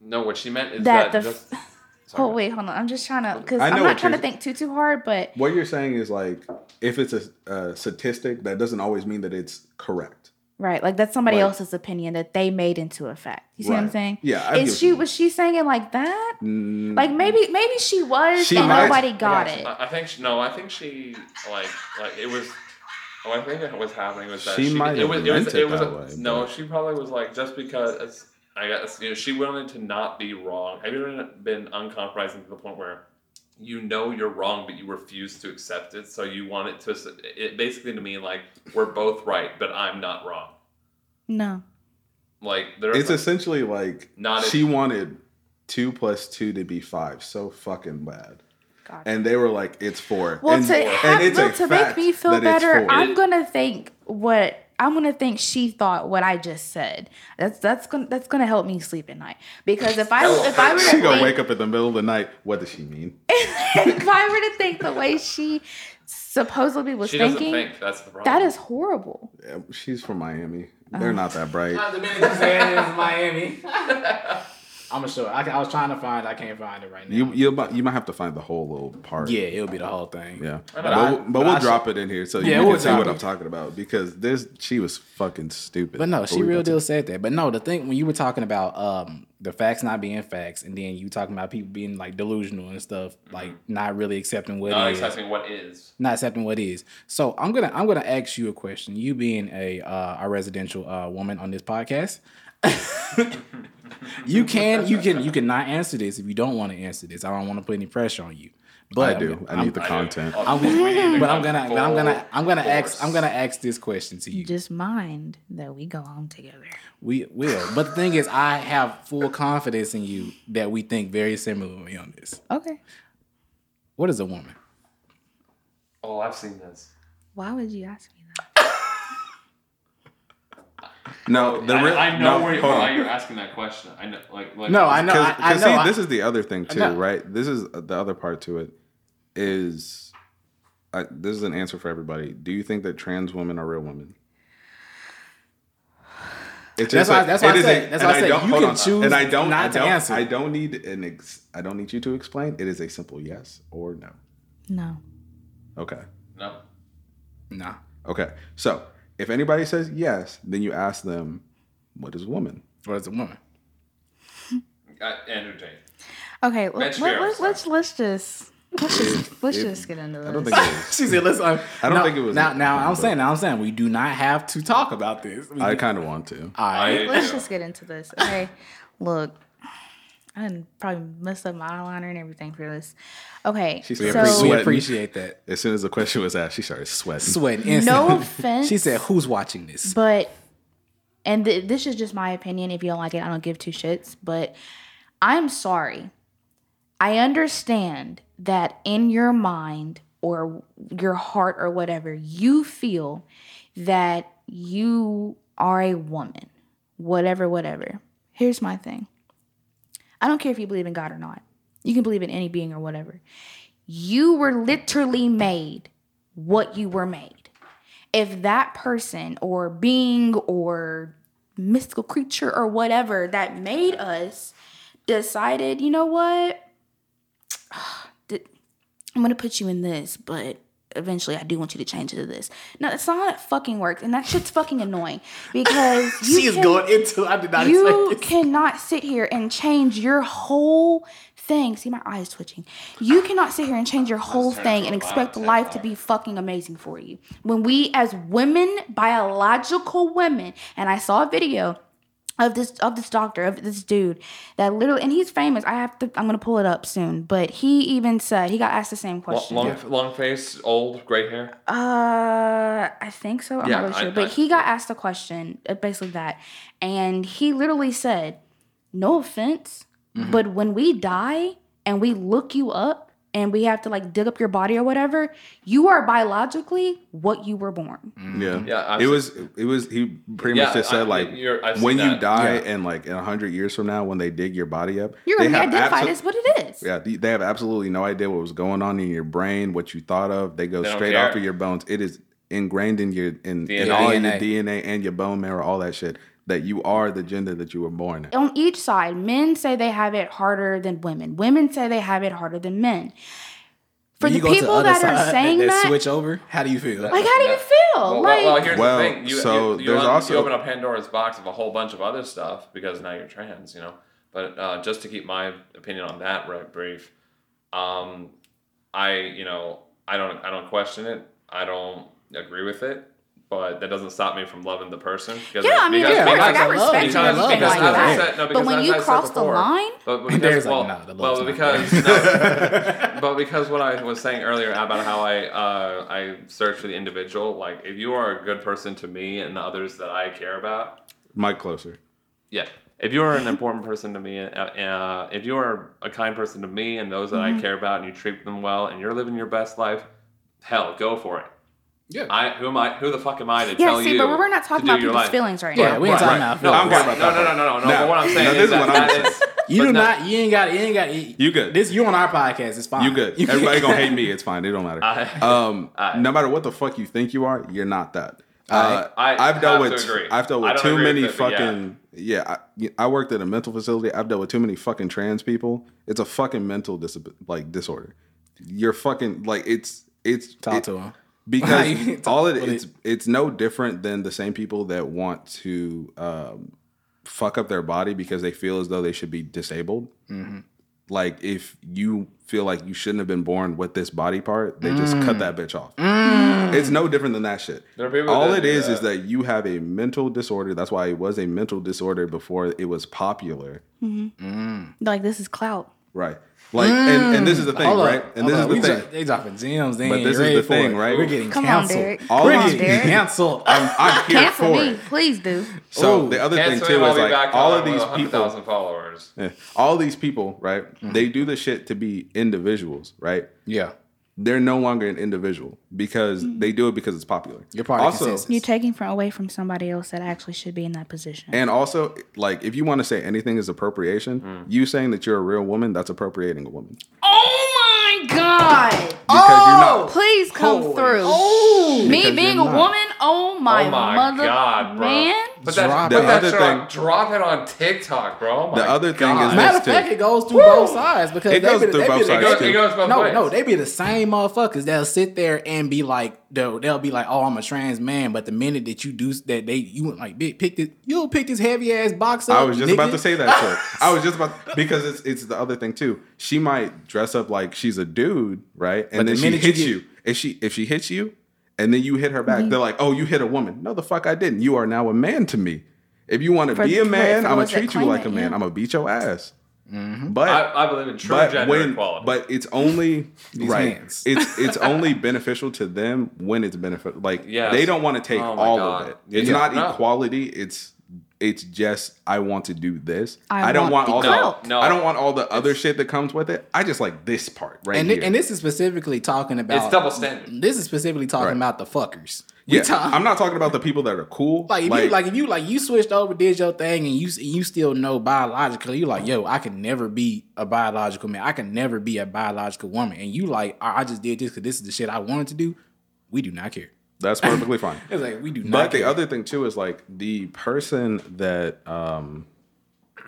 No, what she meant is that that, the just, oh wait, hold on, I'm just trying to because I know I'm not trying to think too too hard, but What you're saying is like, if it's a, a statistic, that doesn't always mean that it's correct. Right, like that's somebody Like- else's opinion that they made into a fact. You see what I'm saying? Yeah, I get Is she was she saying it like that? Mm, Like maybe maybe she was She and might- nobody got yeah, it. I I think she, no, I think she like like it was. Oh, I think what was happening was that She she, might it have was it was, meant it it was that a- way, no. but- She probably was like just because I guess you know she wanted to not be wrong. Have you ever been uncompromising to the point where you know you're wrong but you refuse to accept it? So you want it to it basically to mean like we're both right but I'm not wrong. No. Like there's it's essentially like Not she if- wanted two plus two to be five so fucking bad, Gotcha. and they were like, "It's four. Well, and, to have, it's well, a to make me feel better. I'm gonna think what I'm gonna think she thought what I just said. That's that's gonna that's gonna help me sleep at night because if I if I were to she gonna think, wake up in the middle of the night. What does she mean? if I were to think the way she supposedly was she doesn't thinking, think that's the problem. that is horrible. Yeah, she's from Miami. Uh. They're not that bright. the minute you said it was Miami. I'm gonna show. It. I, I was trying to find. I can't find it right now. You you might you might have to find the whole little part. yeah, it'll be the whole thing. Yeah, I but, know. we'll, But but we'll I drop it in here so Yeah, you we'll can see what it. I'm talking about because this she was fucking stupid. But no, she real about to- deal said that. But no, the thing when you were talking about um the facts not being facts, and then you talking about people being like delusional and stuff, like not really accepting what not is, accepting what is. not accepting what is. So I'm gonna I'm gonna ask you a question. You being a uh, a residential uh, woman on this podcast. you can you can you can not answer this if you don't want to answer this. I don't want to put any pressure on you. But I do. I I'm- need the content. I'm, We need to but I'm gonna but I'm gonna I'm gonna full ask I'm gonna ask this question to you. Just mind that we go home together. We will. But the thing is, I have full confidence in you that we think very similarly on this. Okay. What is a woman? Oh, I've seen this. Why would you ask me that? No, the I, real, I know no, where you, why you're asking that question. I know, like, like No, I know. I, I Because know. see, I- this is the other thing too, right? This is the other part to it. Is I, this is an answer for everybody? Do you think that trans women are real women? It's That's just why- a- that's why I is said- a- that's why I said you can on. choose and I don't, not I to don't, answer. I don't need an ex, I don't need you to explain. It is a simple yes or no. No. Okay. no. nah. Okay. So if anybody says yes, then you ask them, "What is a woman?" What is a woman? Uh, Andrew Tate. Okay, Mitch let, let, let, let's let's just let's just let's it- just get into this. I don't think it is. She said, "Let's." Uh, I don't no, think it was Now, now I'm but- saying, now I'm saying, we do not have to talk about this. We I kind of want to. All right. I- Let's just get into this. Okay, look, I didn't probably messed up my eyeliner and everything for this. Okay, She We, said appre- so we appreciate that. As soon as the question was asked, she started sweating. Sweating no offense. She said, "Who's watching this?" But and th- this is just my opinion. If you don't like it, I don't give two shits. But I'm sorry. I understand that in your mind or your heart or whatever, you feel that you are a woman. Whatever, whatever. Here's my thing. I don't care if you believe in God or not. You can believe in any being or whatever. You were literally made what you were made if that person or being or mystical creature or whatever that made us decided, you know what? I'm gonna put you in this, but eventually I do want you to change it to this. No, that's not how it fucking works, and that shit's fucking annoying because you She is can- going into. I did not you expect this. cannot sit here and change your whole thing. See, my eye is twitching. You cannot sit here and change your whole thing and expect life to be fucking amazing for you. When we, as women, biological women, and I saw a video of this of this doctor of this dude that literally and he's famous. I have to. I'm gonna pull it up soon. But he even said he got asked the same question. long, long face, old, gray hair. Uh, I think so. I'm Yeah, not really I- sure. but I- he got asked a question, uh, basically that, and he literally said, "No offense, Mm-hmm. but when we die and we look you up and we have to like dig up your body or whatever, you are biologically what you were born." Mm-hmm. Yeah, Yeah, I've it seen- was. It was. He pretty Yeah, much just I- said like, you're- I've when seen you die Yeah. and like in a hundred years from now, when they dig your body up, You're they gonna be have identified abso- as what it is. Yeah, they they have absolutely no idea what was going on in your brain, what you thought of. They go They straight care. off of your bones. It is ingrained in your in, in DNA. all your DNA. DNA and your bone marrow, all that shit. That you are the gender that you were born in. on each side, men say they have it harder than women. Women say they have it harder than men. For When the you go to people other that are saying that, switch over, how do you feel? like, how do you feel? Well, like, well, well, here's Well, the thing. You, so you, you, there's un- also- you open up Pandora's box of a whole bunch of other stuff because now you're trans, you know. But uh, just to keep my opinion on that right brief, um, I you know I don't I don't question it. I don't agree with it. But that doesn't stop me from loving the person. Because Yeah, I mean, because, yeah, of course, like, like, I I love- respect you because- and because like as that. said- no, but when you I said cross the line, But, but because, There's like, well, the well, because no, but because what I was saying earlier about how I uh, I search for the individual, like if you are a good person to me and the others that I care about, Mike closer. yeah. If you are an important person to me, uh, uh, if you are a kind person to me and those that Mm-hmm. I care about, and you treat them well, and you're living your best life, hell, go for it. Yeah. I who am I? Who the fuck am I to yeah. tell See, you? but we're not to talking do about your people's life? feelings right Yeah, now. we ain't talking Right. about No, feelings. I'm talking no, about no, no, no, no, no. But what I'm saying now is this is that, what I'm saying. is- You but do no- not. You ain't got. You ain't got. You good. This you on our podcast. It's fine. You good. You Everybody gonna hate me. It's fine. It don't matter. I- um, I- no matter what the fuck you think you are, you're not that. Uh, I I've dealt have with. to agree. I've dealt with too many with it, yeah. fucking. Yeah, I, I worked at a mental facility. I've dealt with too many fucking trans people. It's a fucking mental dis- like disorder. You're fucking like it's it's Talk it- to him. Because all it what it's it's no different than the same people that want to um, fuck up their body because they feel as though they should be disabled. Mm-hmm. Like if you feel like you shouldn't have been born with this body part, they just Mm. cut that bitch off. It's no different than that shit. There are people All that it do is is that. that you have a mental disorder. That's why it was a mental disorder before it was popular. like this is clout. Right? Like, and, and this is the thing, Hold up, right? And this up. is We the thing. dro- They dropping gems. They But ain't this is ready the for thing, it. right? We're getting Come on, canceled. Derek. All We're Come on, getting Derek. canceled. I'm, I'm here Cancel for me, it. please do. So Ooh. the other thing too is like all of these people, followers. Yeah. all these people, right? Mm-hmm. They do the shit to be individuals, right? Yeah. They're no longer an individual because Mm-hmm. they do it because it's popular. You're part of also, consensus. You're taking from away from somebody else that actually should be in that position. and also, like if you want to say anything is appropriation, Mm. you saying that you're a real woman, that's appropriating a woman oh my god! because you're not. Please come Holy- through. Oh, Me being a woman, oh my, oh my mother god, bro! man. But that, Drop but it. that The other on- drop it on TikTok, bro. Oh my The other thing God. is Matter this of too. fact, it goes through both sides because It they goes be, through they both be, sides, It goes, it goes both no, ways. no, they be the same motherfuckers that'll sit there and be like, they'll, they'll be like, oh, I'm a trans man, but the minute that you do that, they you went like big pick this, you'll pick this heavy ass box up. I was just about nigga." to say that shit. I was just about because it's it's the other thing too. She might dress up like she's a dude, right? And But then the she minute you hits get- you. If she if she hits you and then you hit her Mm-hmm. back, they're like, "Oh, you hit a woman." No, the fuck I didn't. You are now a man to me. If you want to be a man, I'm gonna treat you claim like a man. yeah. I'm gonna beat your ass. Mm-hmm. But I, I believe in true but gender when equality. but it's only These right. hands. It's it's only beneficial to them when it's benefit. Like Yes. they don't want to take Oh all God. of it. It's Yeah. not No. equality. It's it's just I want to do this. I I, don't want want, the all clout. the No. I don't want all the other shit that comes with it. I just like this part right and, here. thi- and this is specifically talking about It's double standard. This is specifically talking Right. about the fuckers. We yeah, talk- I'm not talking about the people that are cool. Like if you like if you like you switched over, did your thing, and you you still know biologically, you're like, yo, I can never be a biological man. I can never be a biological woman. And you like, I I just did this because this is the shit I wanted to do. We do not care. That's perfectly fine. It's like we do not. But the care. other thing too is like the person that um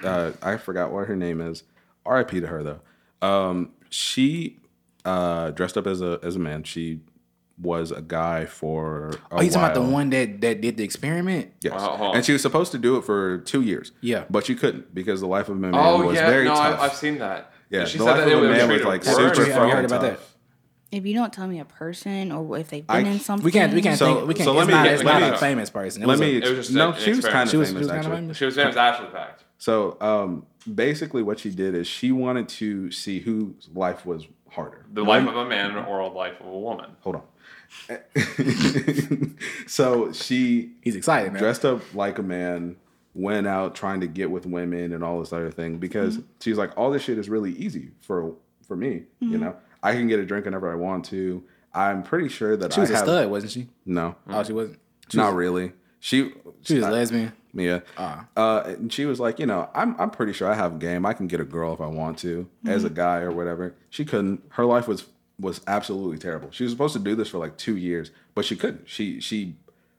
uh I forgot what her name is. R.I.P. to her though. Um she uh dressed up as a as a man. She was a guy for a oh, you talking about the one that that did the experiment? Yes. Hold on. and she was supposed to do it for two years. Yeah. But she couldn't because the life of a man oh was yeah, very no, tough. I, I've seen that. Yeah, she the said life that of it a man was like super Have you heard fucking about that? Tough. If you don't tell me a person or if they've been we in something, We can't we can't So- think we can't. so let it's me not, get- it's let not me- a famous person. It Let was a- me it was just no, an she was kind of. She was- famous she was kinda actually. famous? She was famous after the fact. So um, basically, what she did is she wanted to see whose life was harder. The life of a man or the life of a woman. Hold on. so she He's excited, man. dressed up like a man, went out trying to get with women and all this other thing because Mm-hmm. she's like, all this shit is really easy for for me. You Mm-hmm. know, I can get a drink whenever I want to. I'm pretty sure that She was I a have, stud, wasn't she? No, Oh, she wasn't. not really. She She was I- lesbian. Yeah. Ah. Uh, and she was like, you know, I'm I'm pretty sure I have game. I can get a girl if I want to, as a guy or whatever. She couldn't. Her life was was absolutely terrible. She was supposed to do this for like two years, but she couldn't. She she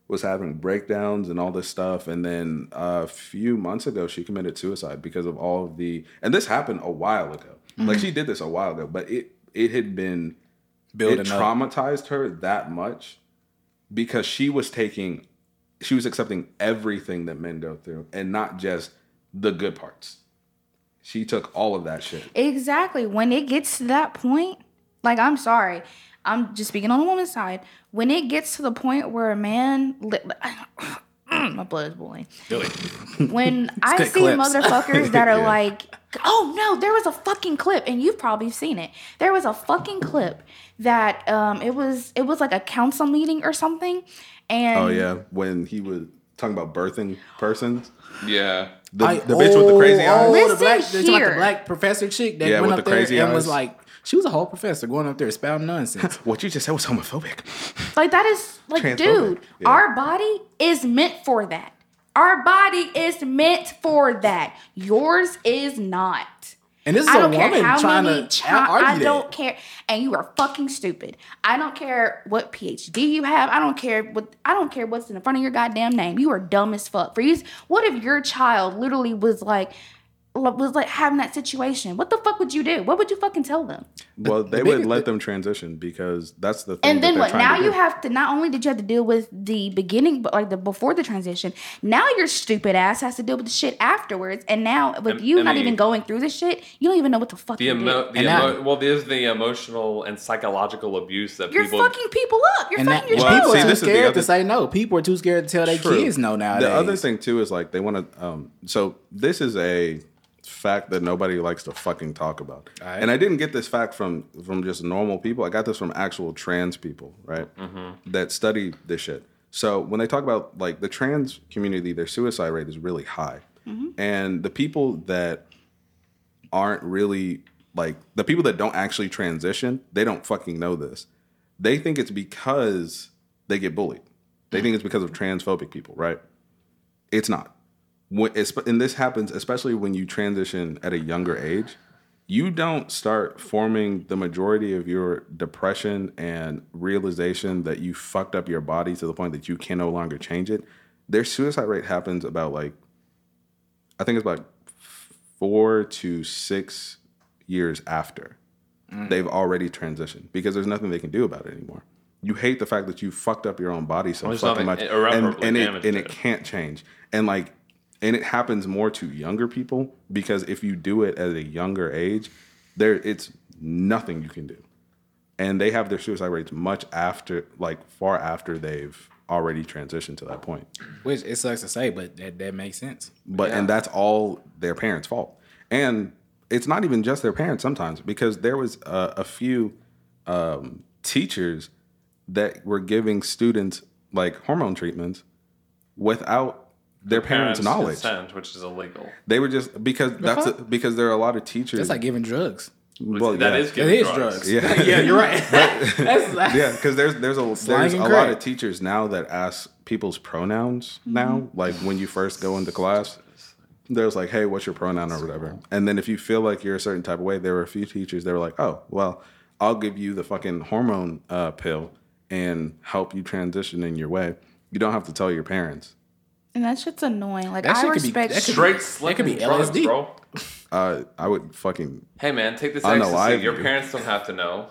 was having breakdowns and all this stuff. And then a few months ago, she committed suicide because of all of the. And this happened a while ago. Like she did this a while ago, but it it had been Building it up. traumatized her that much because she was taking she was accepting everything that men go through and not just the good parts she took all of that shit Exactly. When it gets to that point, like I'm sorry, I'm just speaking on the woman's side. When it gets to the point where a man, li- my blood is boiling. When I see clips. motherfuckers that are Yeah. like, oh no, there was a fucking clip, and you've probably seen it. There was a fucking clip that um, it was it was like a council meeting or something, and oh yeah when he was talking about birthing persons Yeah. the, I- the bitch with the crazy oh, eyes Oh, the Listen black, they about here. the black professor chick that Yeah, went with up the there crazy and was like, she was a whole professor going up there spouting nonsense. what you just said was homophobic Like that is like, dude, Yeah. our body is meant for that. Our body is meant for that. Yours is not. And this is I a don't care woman how trying many to chi- argue I that. don't care. And you are fucking stupid. I don't care what PhD you have. I don't care what I don't care what's in the front of your goddamn name. You are dumb as fuck. For you, what if your child literally was like was like having that situation? What the fuck would you do? What would you fucking tell them? well they the would big- let them transition because that's the thing And then what? Now you do. have to. Not only did you have to deal with the beginning, but like the before the transition. Now your stupid ass has to deal with the shit afterwards. And now with And- you and not the- even going through the shit, you don't even know what the fuck The, you emo- the emo- well, there's the emotional and psychological abuse that You're people. fucking people up. You're And that, fucking your Well, people see, are up. too this is the scared other- to say no. People are too scared to tell their True. kids no nowadays. The other thing too is like they want to. Um, so this is a fact that nobody likes to fucking talk about. Alright. And I didn't get this fact from from just normal people. I got this from actual trans people, right? Mm-hmm. That study this shit. So when they talk about like the trans community, their suicide rate is really high, mm-hmm. and the people that aren't really like the people that don't actually transition, they don't fucking know this. They think it's because they get bullied. They mm. think it's because of transphobic people, right? It's not. When, and this happens especially when you transition at a younger age. You don't start forming the majority of your depression and realization that you fucked up your body to the point that you can no longer change it. Their suicide rate happens about like, I think it's about four to six years after mm. they've already transitioned because there's nothing they can do about it anymore. You hate the fact that you fucked up your own body so There's fucking much, and, and it and it. it can't change. And like, and it happens more to younger people because if you do it at a younger age, there it's nothing you can do, and they have their suicide rates much after, like far after they've already transitioned to that point. Which it sucks to say, but that, that makes sense. But and that's all their parents' fault. And it's not even just their parents sometimes because there was a, a few um, teachers that were giving students like hormone treatments without their parents', knowledge. consent, which is illegal. They were just because that's a, because there are a lot of teachers. That's like giving drugs. well, that yeah. is It giving is drugs. drugs. Yeah. yeah, you're right. That's, yeah, because there's there's a there's a and lot of teachers now that ask people's pronouns now. Like when you first go into class, there's like, "Hey, what's your pronoun?" or whatever. And then if you feel like you're a certain type of way, there were a few teachers that were like, "Oh, well, I'll give you the fucking hormone uh, pill and help you transition in your way. You don't have to tell your parents." And that shit's annoying. Like That I shit could be- respect. that could Straight That could be slipping drugs, LSD. bro. Uh, I would fucking Hey man, take this On the ecstasy. live Your view. parents don't have to know.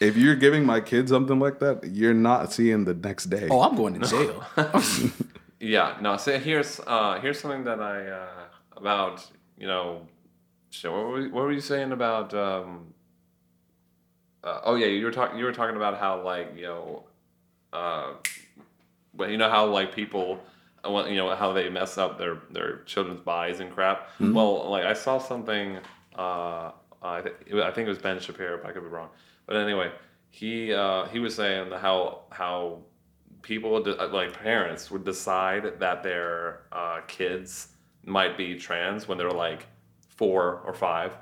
if you're giving my kid something like that, you're not seeing the next day. oh, I'm going to jail. Yeah, no. So here's uh here's something that I uh about you know, shit, what were, what were you saying about um. Uh, oh yeah, you were talking. You were talking about how like you know, uh, well you know how like people, well, you know how they mess up their their children's bodies and crap. Well, like I saw something. Uh, I, th- I think it was Ben Shapiro. But I could be wrong. But anyway, he uh, he was saying how how people de- like parents would decide that their uh, kids might be trans when they're like four or five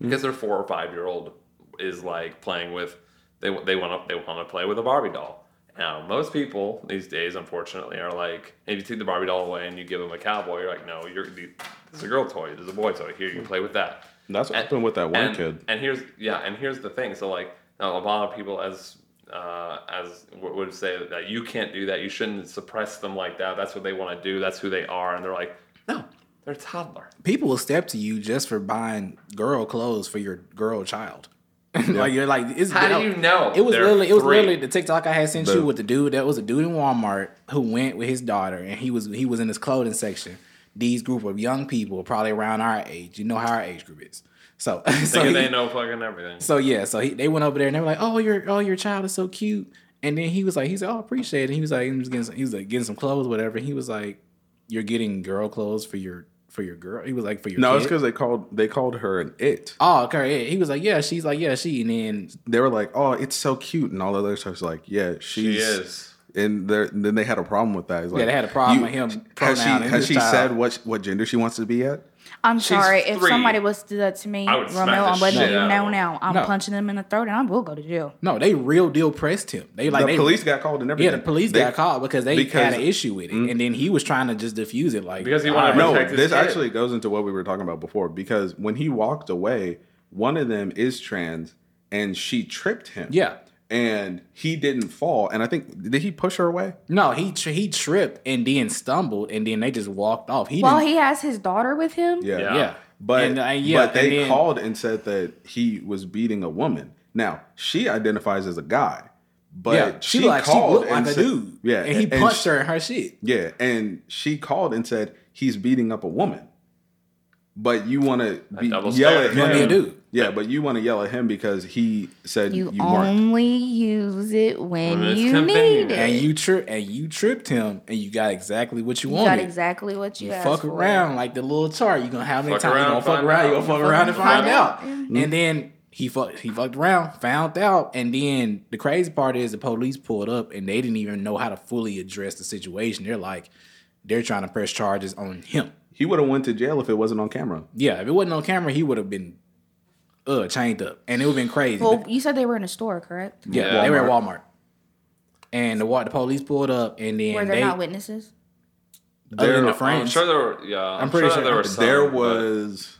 because their four or five year old is like playing with they they want to they want to play with a Barbie doll. Now most people these days, unfortunately, are like if you take the Barbie doll away and you give them a cowboy, you're like, no, you're this is a girl toy, this is a boy toy. Here you can play with that. That's what And- happened with that one and, kid. And here's yeah, and here's the thing. So like now a lot of people as uh, as w- would say that you can't do that. You shouldn't suppress them like that. That's what they want to do. That's who they are. And they're like, no, they're a toddler. People will step to you just for buying girl clothes for your girl child. like you're like, it's, How do you know It was they're literally, it was three? literally the TikTok I had sent The- you with the dude. That was a dude in Walmart who went with his daughter, and he was he was in his clothing section. These group of young people, probably around our age. You know how our age group is. So, so he- they know fucking everything. So yeah, so he, they went over there and they were like, "Oh, your oh your child is so cute." And then he was like, he said, "Oh, I appreciate it." He was like, he was getting some, he was like getting some clothes, whatever. He was like, "You're getting girl clothes for your for your girl." He was like, "For your No, kid? it's because they called they called her an it. oh, okay." Yeah. He was like, "Yeah." She's like, "Yeah." She and then They were like, "Oh, it's so cute," and all the other stuff was like, "Yeah, she's." She is. And they're- then they had a problem with that. It's like, they had a problem with him Has she has she child. said what what gender she wants to be at? I'm sorry if somebody was to do that to me, I would smack Romeo. the I'm letting shit you out of know him. now. I'm No. punching them in the throat, and I will go to jail. No, they real deal pressed him. They like the they, police got called and everything. Yeah, the police They- got called because they because- had an issue with it, mm-hmm. and then he was trying to just diffuse it, like Because he wanted right. to No, protect his this kid. actually goes into what we were talking about before because when he walked away, one of them is trans and she tripped him. Yeah. And he didn't fall. And I think did he push her away? No, he tri- he tripped and then stumbled, and then they just walked off. He Well, didn't, he has his daughter with him. Yeah. Yeah. yeah, But and, uh, yeah, but they and then- called and said that he was beating a woman. Now, she identifies as a guy. But yeah, she, she like she called looked and like a said- dude. Yeah. and he and punched she- her in her shit. Yeah, and she called and said he's beating up a woman. but you want to be double yell at You wanna be a him. Dude. Yeah, but you want to yell at him because he said You, you, only use it when When it's you convenient. need it. And you trip and you tripped him and you got exactly what you, You wanted. got exactly what you, You asked fuck for. around like the little chart. You gonna have many Fuck times you around, gonna fuck around. You out. gonna fuck around and find Find out. out. And then he fucked. He fucked around, found out, and then the crazy part is the police pulled up and they didn't even know how to fully address the situation. They're like, they're trying to press charges on him. He would have went to jail if it wasn't on camera. Yeah, if it wasn't on camera, he would have been uh chained up, and it would have been crazy. Well, you said they were in a store, correct? yeah, Yeah. they were at Walmart, and the wa- the police pulled up, and then Were there they not witnesses? other than the There- I'm sure there were. Yeah, I'm, pretty sure, sure there were. Some, there was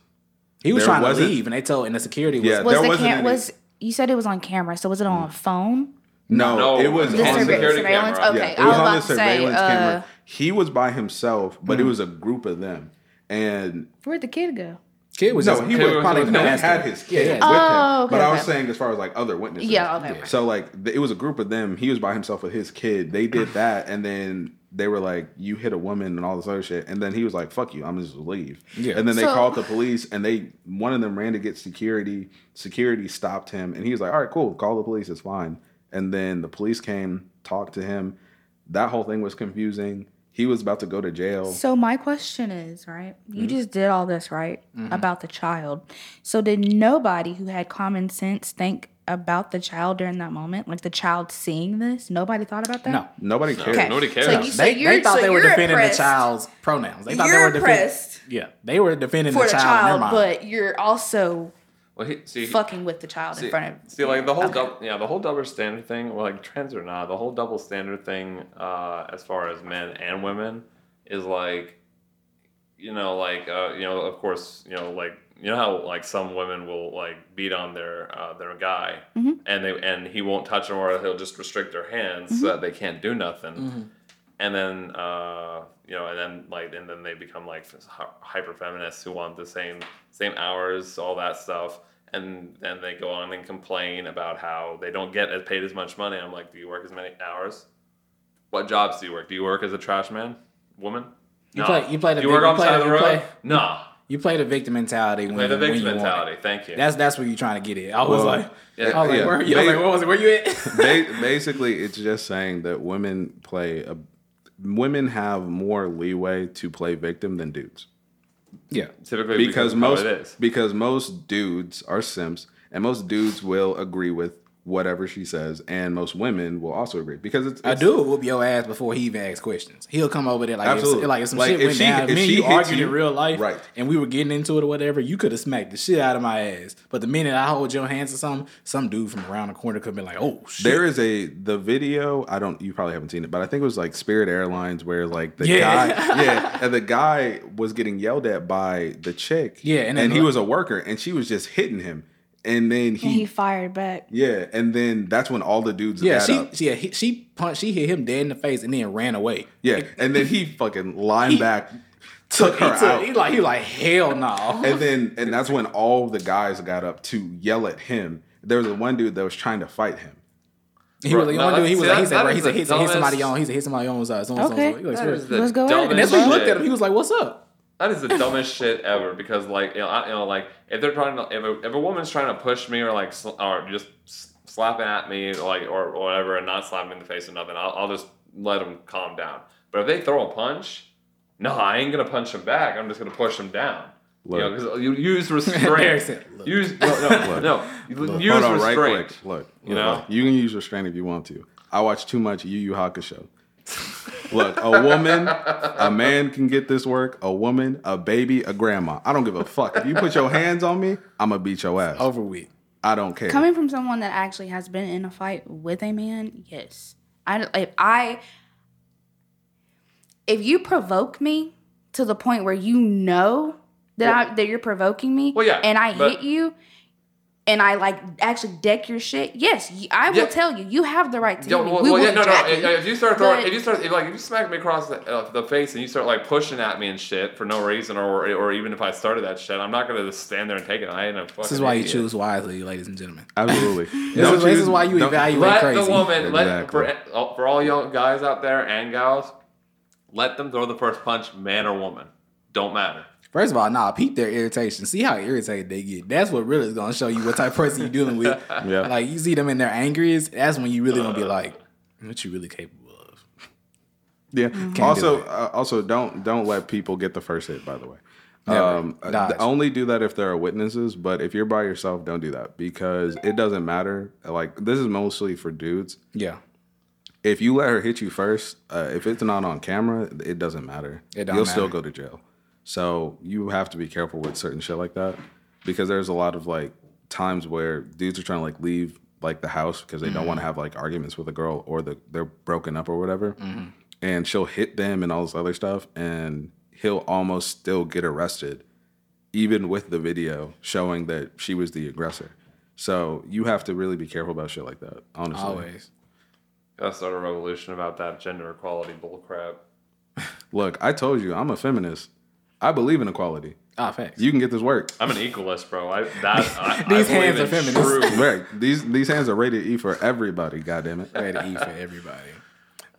he was trying to wasn't- leave, and they told, and the security was Yeah, Was there the wasn't cam- any- was you said it was on camera? So was it on a phone? no, No, it was the on surve- security surveillance. camera. Okay, yeah, it I was was on about the to say. surveillance Uh, camera. He was by himself, but it was a group of them, and where'd the kid go? Kid was no, just he was was probably with the no, he had his kid Yeah, with yeah. Oh, him. okay, but I was saying, as far as like other witnesses, Yeah, okay. okay. So like it was a group of them. He was by himself with his kid. They did that, and then they were like, "You hit a woman" and all this other shit. And then he was like, "Fuck you, I'm just leave." Yeah. And then they So- called the police, and they one of them ran to get security. Security stopped him, and he was like, "All right, cool, call the police. It's fine." And then the police came, talked to him. That whole thing was confusing. He was about to go to jail. So my question is, right? Mm-hmm. You just did all this, right? About the child. So did nobody who had common sense think about the child during that moment? Like the child seeing this? Nobody thought about that? No, Nobody cared. Okay. Nobody cared. So you they, they thought so they were defending impressed. the child's pronouns. They thought You're they were defending. Yeah, they were defending for the the child. child, Never mind. but you're also Well, he, see, fucking with the child see, in front of see, like the whole Okay. double, yeah, the whole double standard thing, well, like trans or not, the whole double standard thing, uh, as far as men and women, is like, you know, like, uh, you know, of course, you know, like, you know how like some women will like beat on their uh, their guy, Mhm. and they and he won't touch them, or he'll just restrict their hands so that they can't do nothing. And then uh, you know, and then like, and then they become like hyper feminists who want the same same hours, all that stuff, and then they go on and complain about how they don't get as paid as much money. I'm like, do you work as many hours? What jobs do you work? Do you work as a trash man, woman? You No. play- you play the Do you work on you the play side the- of the road? play- No. you play the victim mentality when, Play the you- when victim you want mentality. Thank you. That's that's where you're trying to get it. I was Well, like, yeah, I was like, yeah. where, you? I was like, what was it? Where you at? Basically, it's just saying that women play a women have more leeway to play victim than dudes yeah, Typically because of most it is. because most dudes are simps and most dudes will agree with whatever she says and most women will also agree because it's, I it's do whoop your ass before he even asks questions. He'll come over there like Absolutely. if, like if some Like, shit if went she- down. if me she you argued you- in real life, right. and we were getting into it or whatever, you could have smacked the shit out of my ass. But the minute I hold your hands or something, some dude from around the corner could be like, "Oh shit!" There is a the video. I don't. You probably haven't seen it, but I think it was like Spirit Airlines, where like the Yeah. guy, yeah, and the guy was getting yelled at by the chick. Yeah, and and, he like- was a worker, and she was just hitting him, and then and he, he fired back. yeah, and then that's when all the dudes yeah, she, up. yeah, he, she punched, she hit him dead in the face and then ran away. yeah, and then he fucking lined He- back, took He her took- out, He like, he like, hell no. and then and that's when all the guys got up to yell at him. There was one dude that was trying to fight him. He was like, No, one dude, he was like, he said, that he said, he said, hit somebody dumbest- on, he said, hit somebody on, so, so, so, Okay. so. He like, That the Let's go at it. dumbest And that's when he looked at him. He was like, "What's up?" That is the dumbest shit ever because like you know, I, you know like if they're trying to if a, if a woman's trying to push me or like sl- or just s- slapping at me or like or, or whatever and not slapping me in the face or nothing, I'll, I'll just let them calm down. But if they throw a punch, no, I ain't gonna punch them back. I'm just gonna push them down. You know, Look. because you use restraint. said, "Look." use no no no. You Look, use hold on, restraint. right quick. Look, You look, know? look. you can use restraint if you want to. I watch too much Yu Yu Hakusho. Look, a woman, a man can get this work. A woman, a baby, a grandma. I don't give a fuck. If you put your hands on me, I'm gonna beat your ass. Over with. I don't care. Coming from someone that actually has been in a fight with a man, yes. I if I if you provoke me to the point where you know that I that you're provoking me, Well, yeah, and I but- hit you, and I like actually deck your shit, yes, I will Yeah. tell you. You have the right to Yo, hit me. well, we well, yeah, no, no. If, you. if you start throwing, But- if you start, if, like, if you smack me across the, uh, the face and you start like pushing at me and shit for no reason, or or even if I started that shit, I'm not gonna just stand there and take it. I ain't a fucking. This is why you choose wisely, ladies and gentlemen. Absolutely. This is, this is why you evaluate Let crazy. the woman, let for for all young guys out there and gals, let them throw the first punch, man or woman. Don't matter. First of all, nah, peep their irritation. See how irritated they get. That's what really is gonna show you what type of person you're dealing with. Yeah. Like you see them in their angriest, that's when you really gonna be like, what you really capable of. Yeah. do Also, uh, also don't don't let people get the first hit. By the way, Never. um, uh, Dodge. only do that if there are witnesses. But if you're by yourself, don't do that because it doesn't matter. Like this is mostly for dudes. Yeah. If you let her hit you first, uh, if it's not on camera, it doesn't matter. It don't You'll still go to jail. So you have to be careful with certain shit like that because there's a lot of like times where dudes are trying to like leave like the house because they don't want Mm-hmm. to have like arguments with a girl or the they're broken up or whatever. And she'll hit them and all this other stuff and he'll almost still get arrested even with the video showing that she was the aggressor. So you have to really be careful about shit like that, honestly. Always. Gotta start a revolution about that gender equality bullcrap. Look, I told you I'm a feminist. I believe in equality. Ah, facts. You can get this work. I'm an equalist, bro. I that I, These I believe hands are feminist. true- Right. These these hands are rated E for everybody. God damn it. Ready to eat for everybody.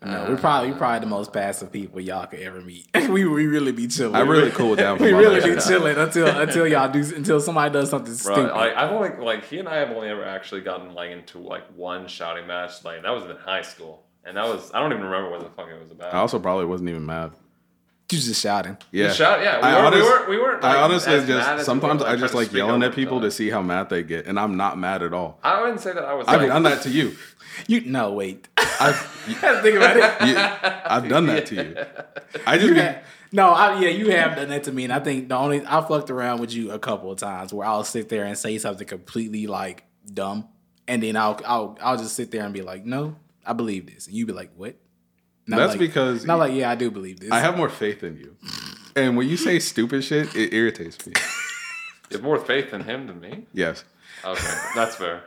No, we're probably we probably the most passive people y'all could ever meet. we we really be chilling. I really cool down. For we really be chilling until until y'all do until somebody does something Bro, stupid. like I've only like he and I have only ever actually gotten like into like one shouting match. Like that was in high school, and that was I don't even remember what the fuck it was about. I also probably wasn't even mad. You just shouting. Yeah. shout, yeah, we, I were, honest- we weren't. We weren't. Like, I honestly as just as we sometimes were, I just like yelling at people to see how mad they get, and I'm not mad at all. I wouldn't say that I was. I've like, done that to you. You no wait. I've Think about it. you, I've done that to you. I just You get, have- no, I, yeah, you have done that to me, and I think the only I fucked around with you a couple of times where I'll sit there and say something completely like dumb, and then I'll I'll I'll just sit there and be like, no, I believe this, and you be like, what? Not That's like- because not like yeah, I do believe this. I have more faith in you. And when you say stupid shit, it irritates me. You have more faith in him than me. Yes. Okay, that's fair.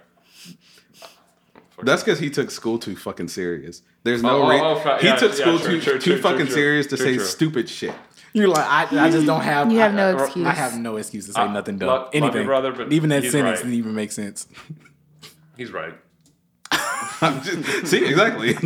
That's because he took school too fucking serious. There's no Oh, re- oh, oh, fa- he yeah, took yeah, school true, too, true, too true, fucking true, serious to true, say true. stupid shit. You're like I, I just don't have. You have I, no I- excuse. I have no excuse to say Uh, nothing dumb. love- love Anything, brother, but even that sentence right. didn't even make sense. He's right. I'm just- see, exactly.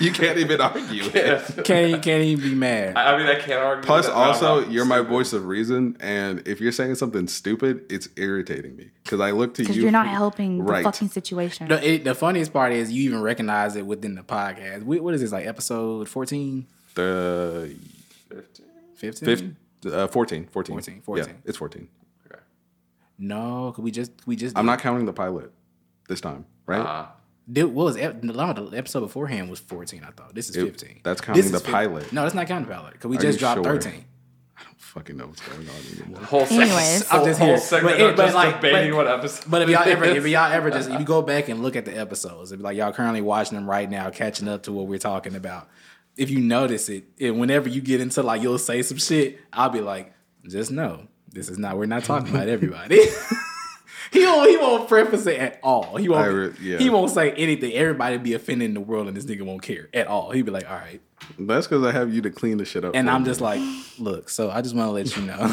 you can't even argue it. Can't can't even be mad. I I mean, I can't argue. Plus, that, also, not you're my voice of reason, and if you're saying something stupid, it's irritating me because I look to you. Because you're not for- helping the fucking situation. The, it, the funniest part is you even recognize it within the podcast. What, what is this like episode 14, The 15? 15? fifth, uh, 14, 14. 14, Yeah, it's 14. No, could we just we just I'm not counting the pilot this time, right? Ah. Did what was ep- the episode beforehand was 14 I thought. This is It- 15. that's counting This the is fif- pilot. No, that's not counting the pilot cuz we Are just you dropped sure? 13. Fucking know what's going on anymore. Whole segment, Anyways. I'm whole, just whole here. segment But it- of but just like- debating but- what episode. But if y'all ever, if y'all ever just, if you go back and look at the episodes, if like y'all currently watching them right now, catching up to what we're talking about, if you notice it, and whenever you get into like you'll say some shit, I'll be like, just know this is not. We're not talking about everybody. he won't. He won't preface it at all. He won't. Re- yeah. He won't say anything. Everybody be offended in the world, and this nigga won't care at all. He'd be like, all right. That's because I have you to clean the shit up. And for I'm me. just like, look, so I just want to let you know.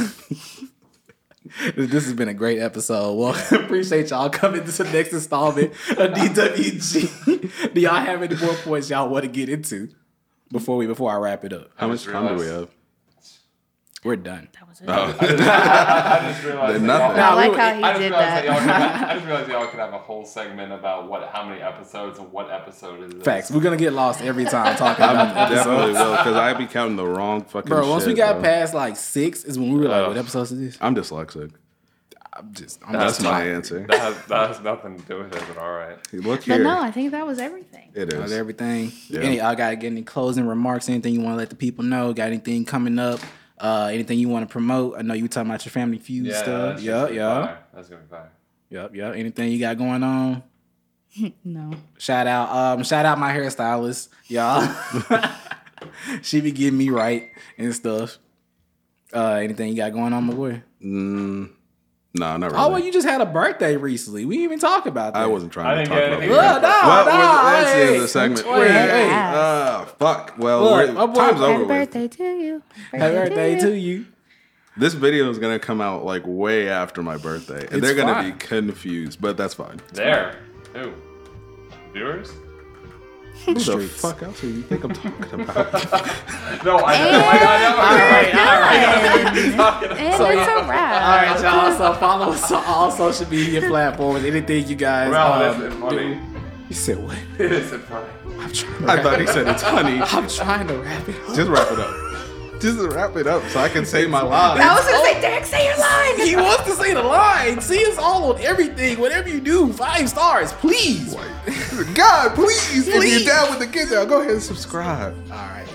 this has been a great episode. Well, appreciate y'all coming to the next installment of DWG. do y'all have any more points y'all want to get into before we before I wrap it up? how much time do we have? We're done. That was it. I just realized Then that y'all- nothing. I like how he I just did realized that y'all could that. have, I just realized y'all could have a whole segment about what how many episodes and what episode is this. Facts. We're gonna get lost every time talking I about the definitely will because I be counting the wrong fucking. Bro, once we got bro. past like six, is when we were like, Uh, "What episodes is this?" I'm dyslexic. I'm just, I'm That's just my tired. answer. That has, that has nothing to do with it, but all right. Look But here, no, I think that was everything. It is. That's is. everything. Yeah. Any, I got to get any closing remarks? Anything you want to let the people know? Got anything coming up? Uh, anything you want to promote? I know you talking about your family feud Yeah, stuff. Yeah, yeah. That's gonna be fire. yep, yep. Anything you got going on? No. Shout out, um, shout out my hairstylist, y'all. she be getting me right and stuff. Uh, anything you got going on, my boy? Mm, no, not really. Oh, well, you just had a birthday recently. We didn't even talk about that. I wasn't trying I to talk about anything. it. Well, no, Well, no, well, that's the end hey. of the segment. Wait, Wait, hey. ah, fuck. Well, Look, we're, my time's Happy over with. birthday to you. Happy birthday to you. This video is gonna come out like way after my birthday, and It's they're gonna fine. be confused, but that's fine. There. Who? Viewers? Who the fuck else do you think I'm talking about? No, I know. I, I know. All right, all right. And it's So, a wrap. All right, y'all. So follow us on all social media platforms. Anything you guys. Well, um, it's funny. do. You said what? It isn't funny. I'm trying. To I wrap thought it he said it's honey. up. I'm trying to wrap it up. Just wrap it up. Just wrap it up so I can say my line. I was gonna say, Derek, say your line. He wants to say the line. See us all on everything. Whatever you do, five stars, please. All God, please, if you're down with the get down, go ahead and subscribe. right.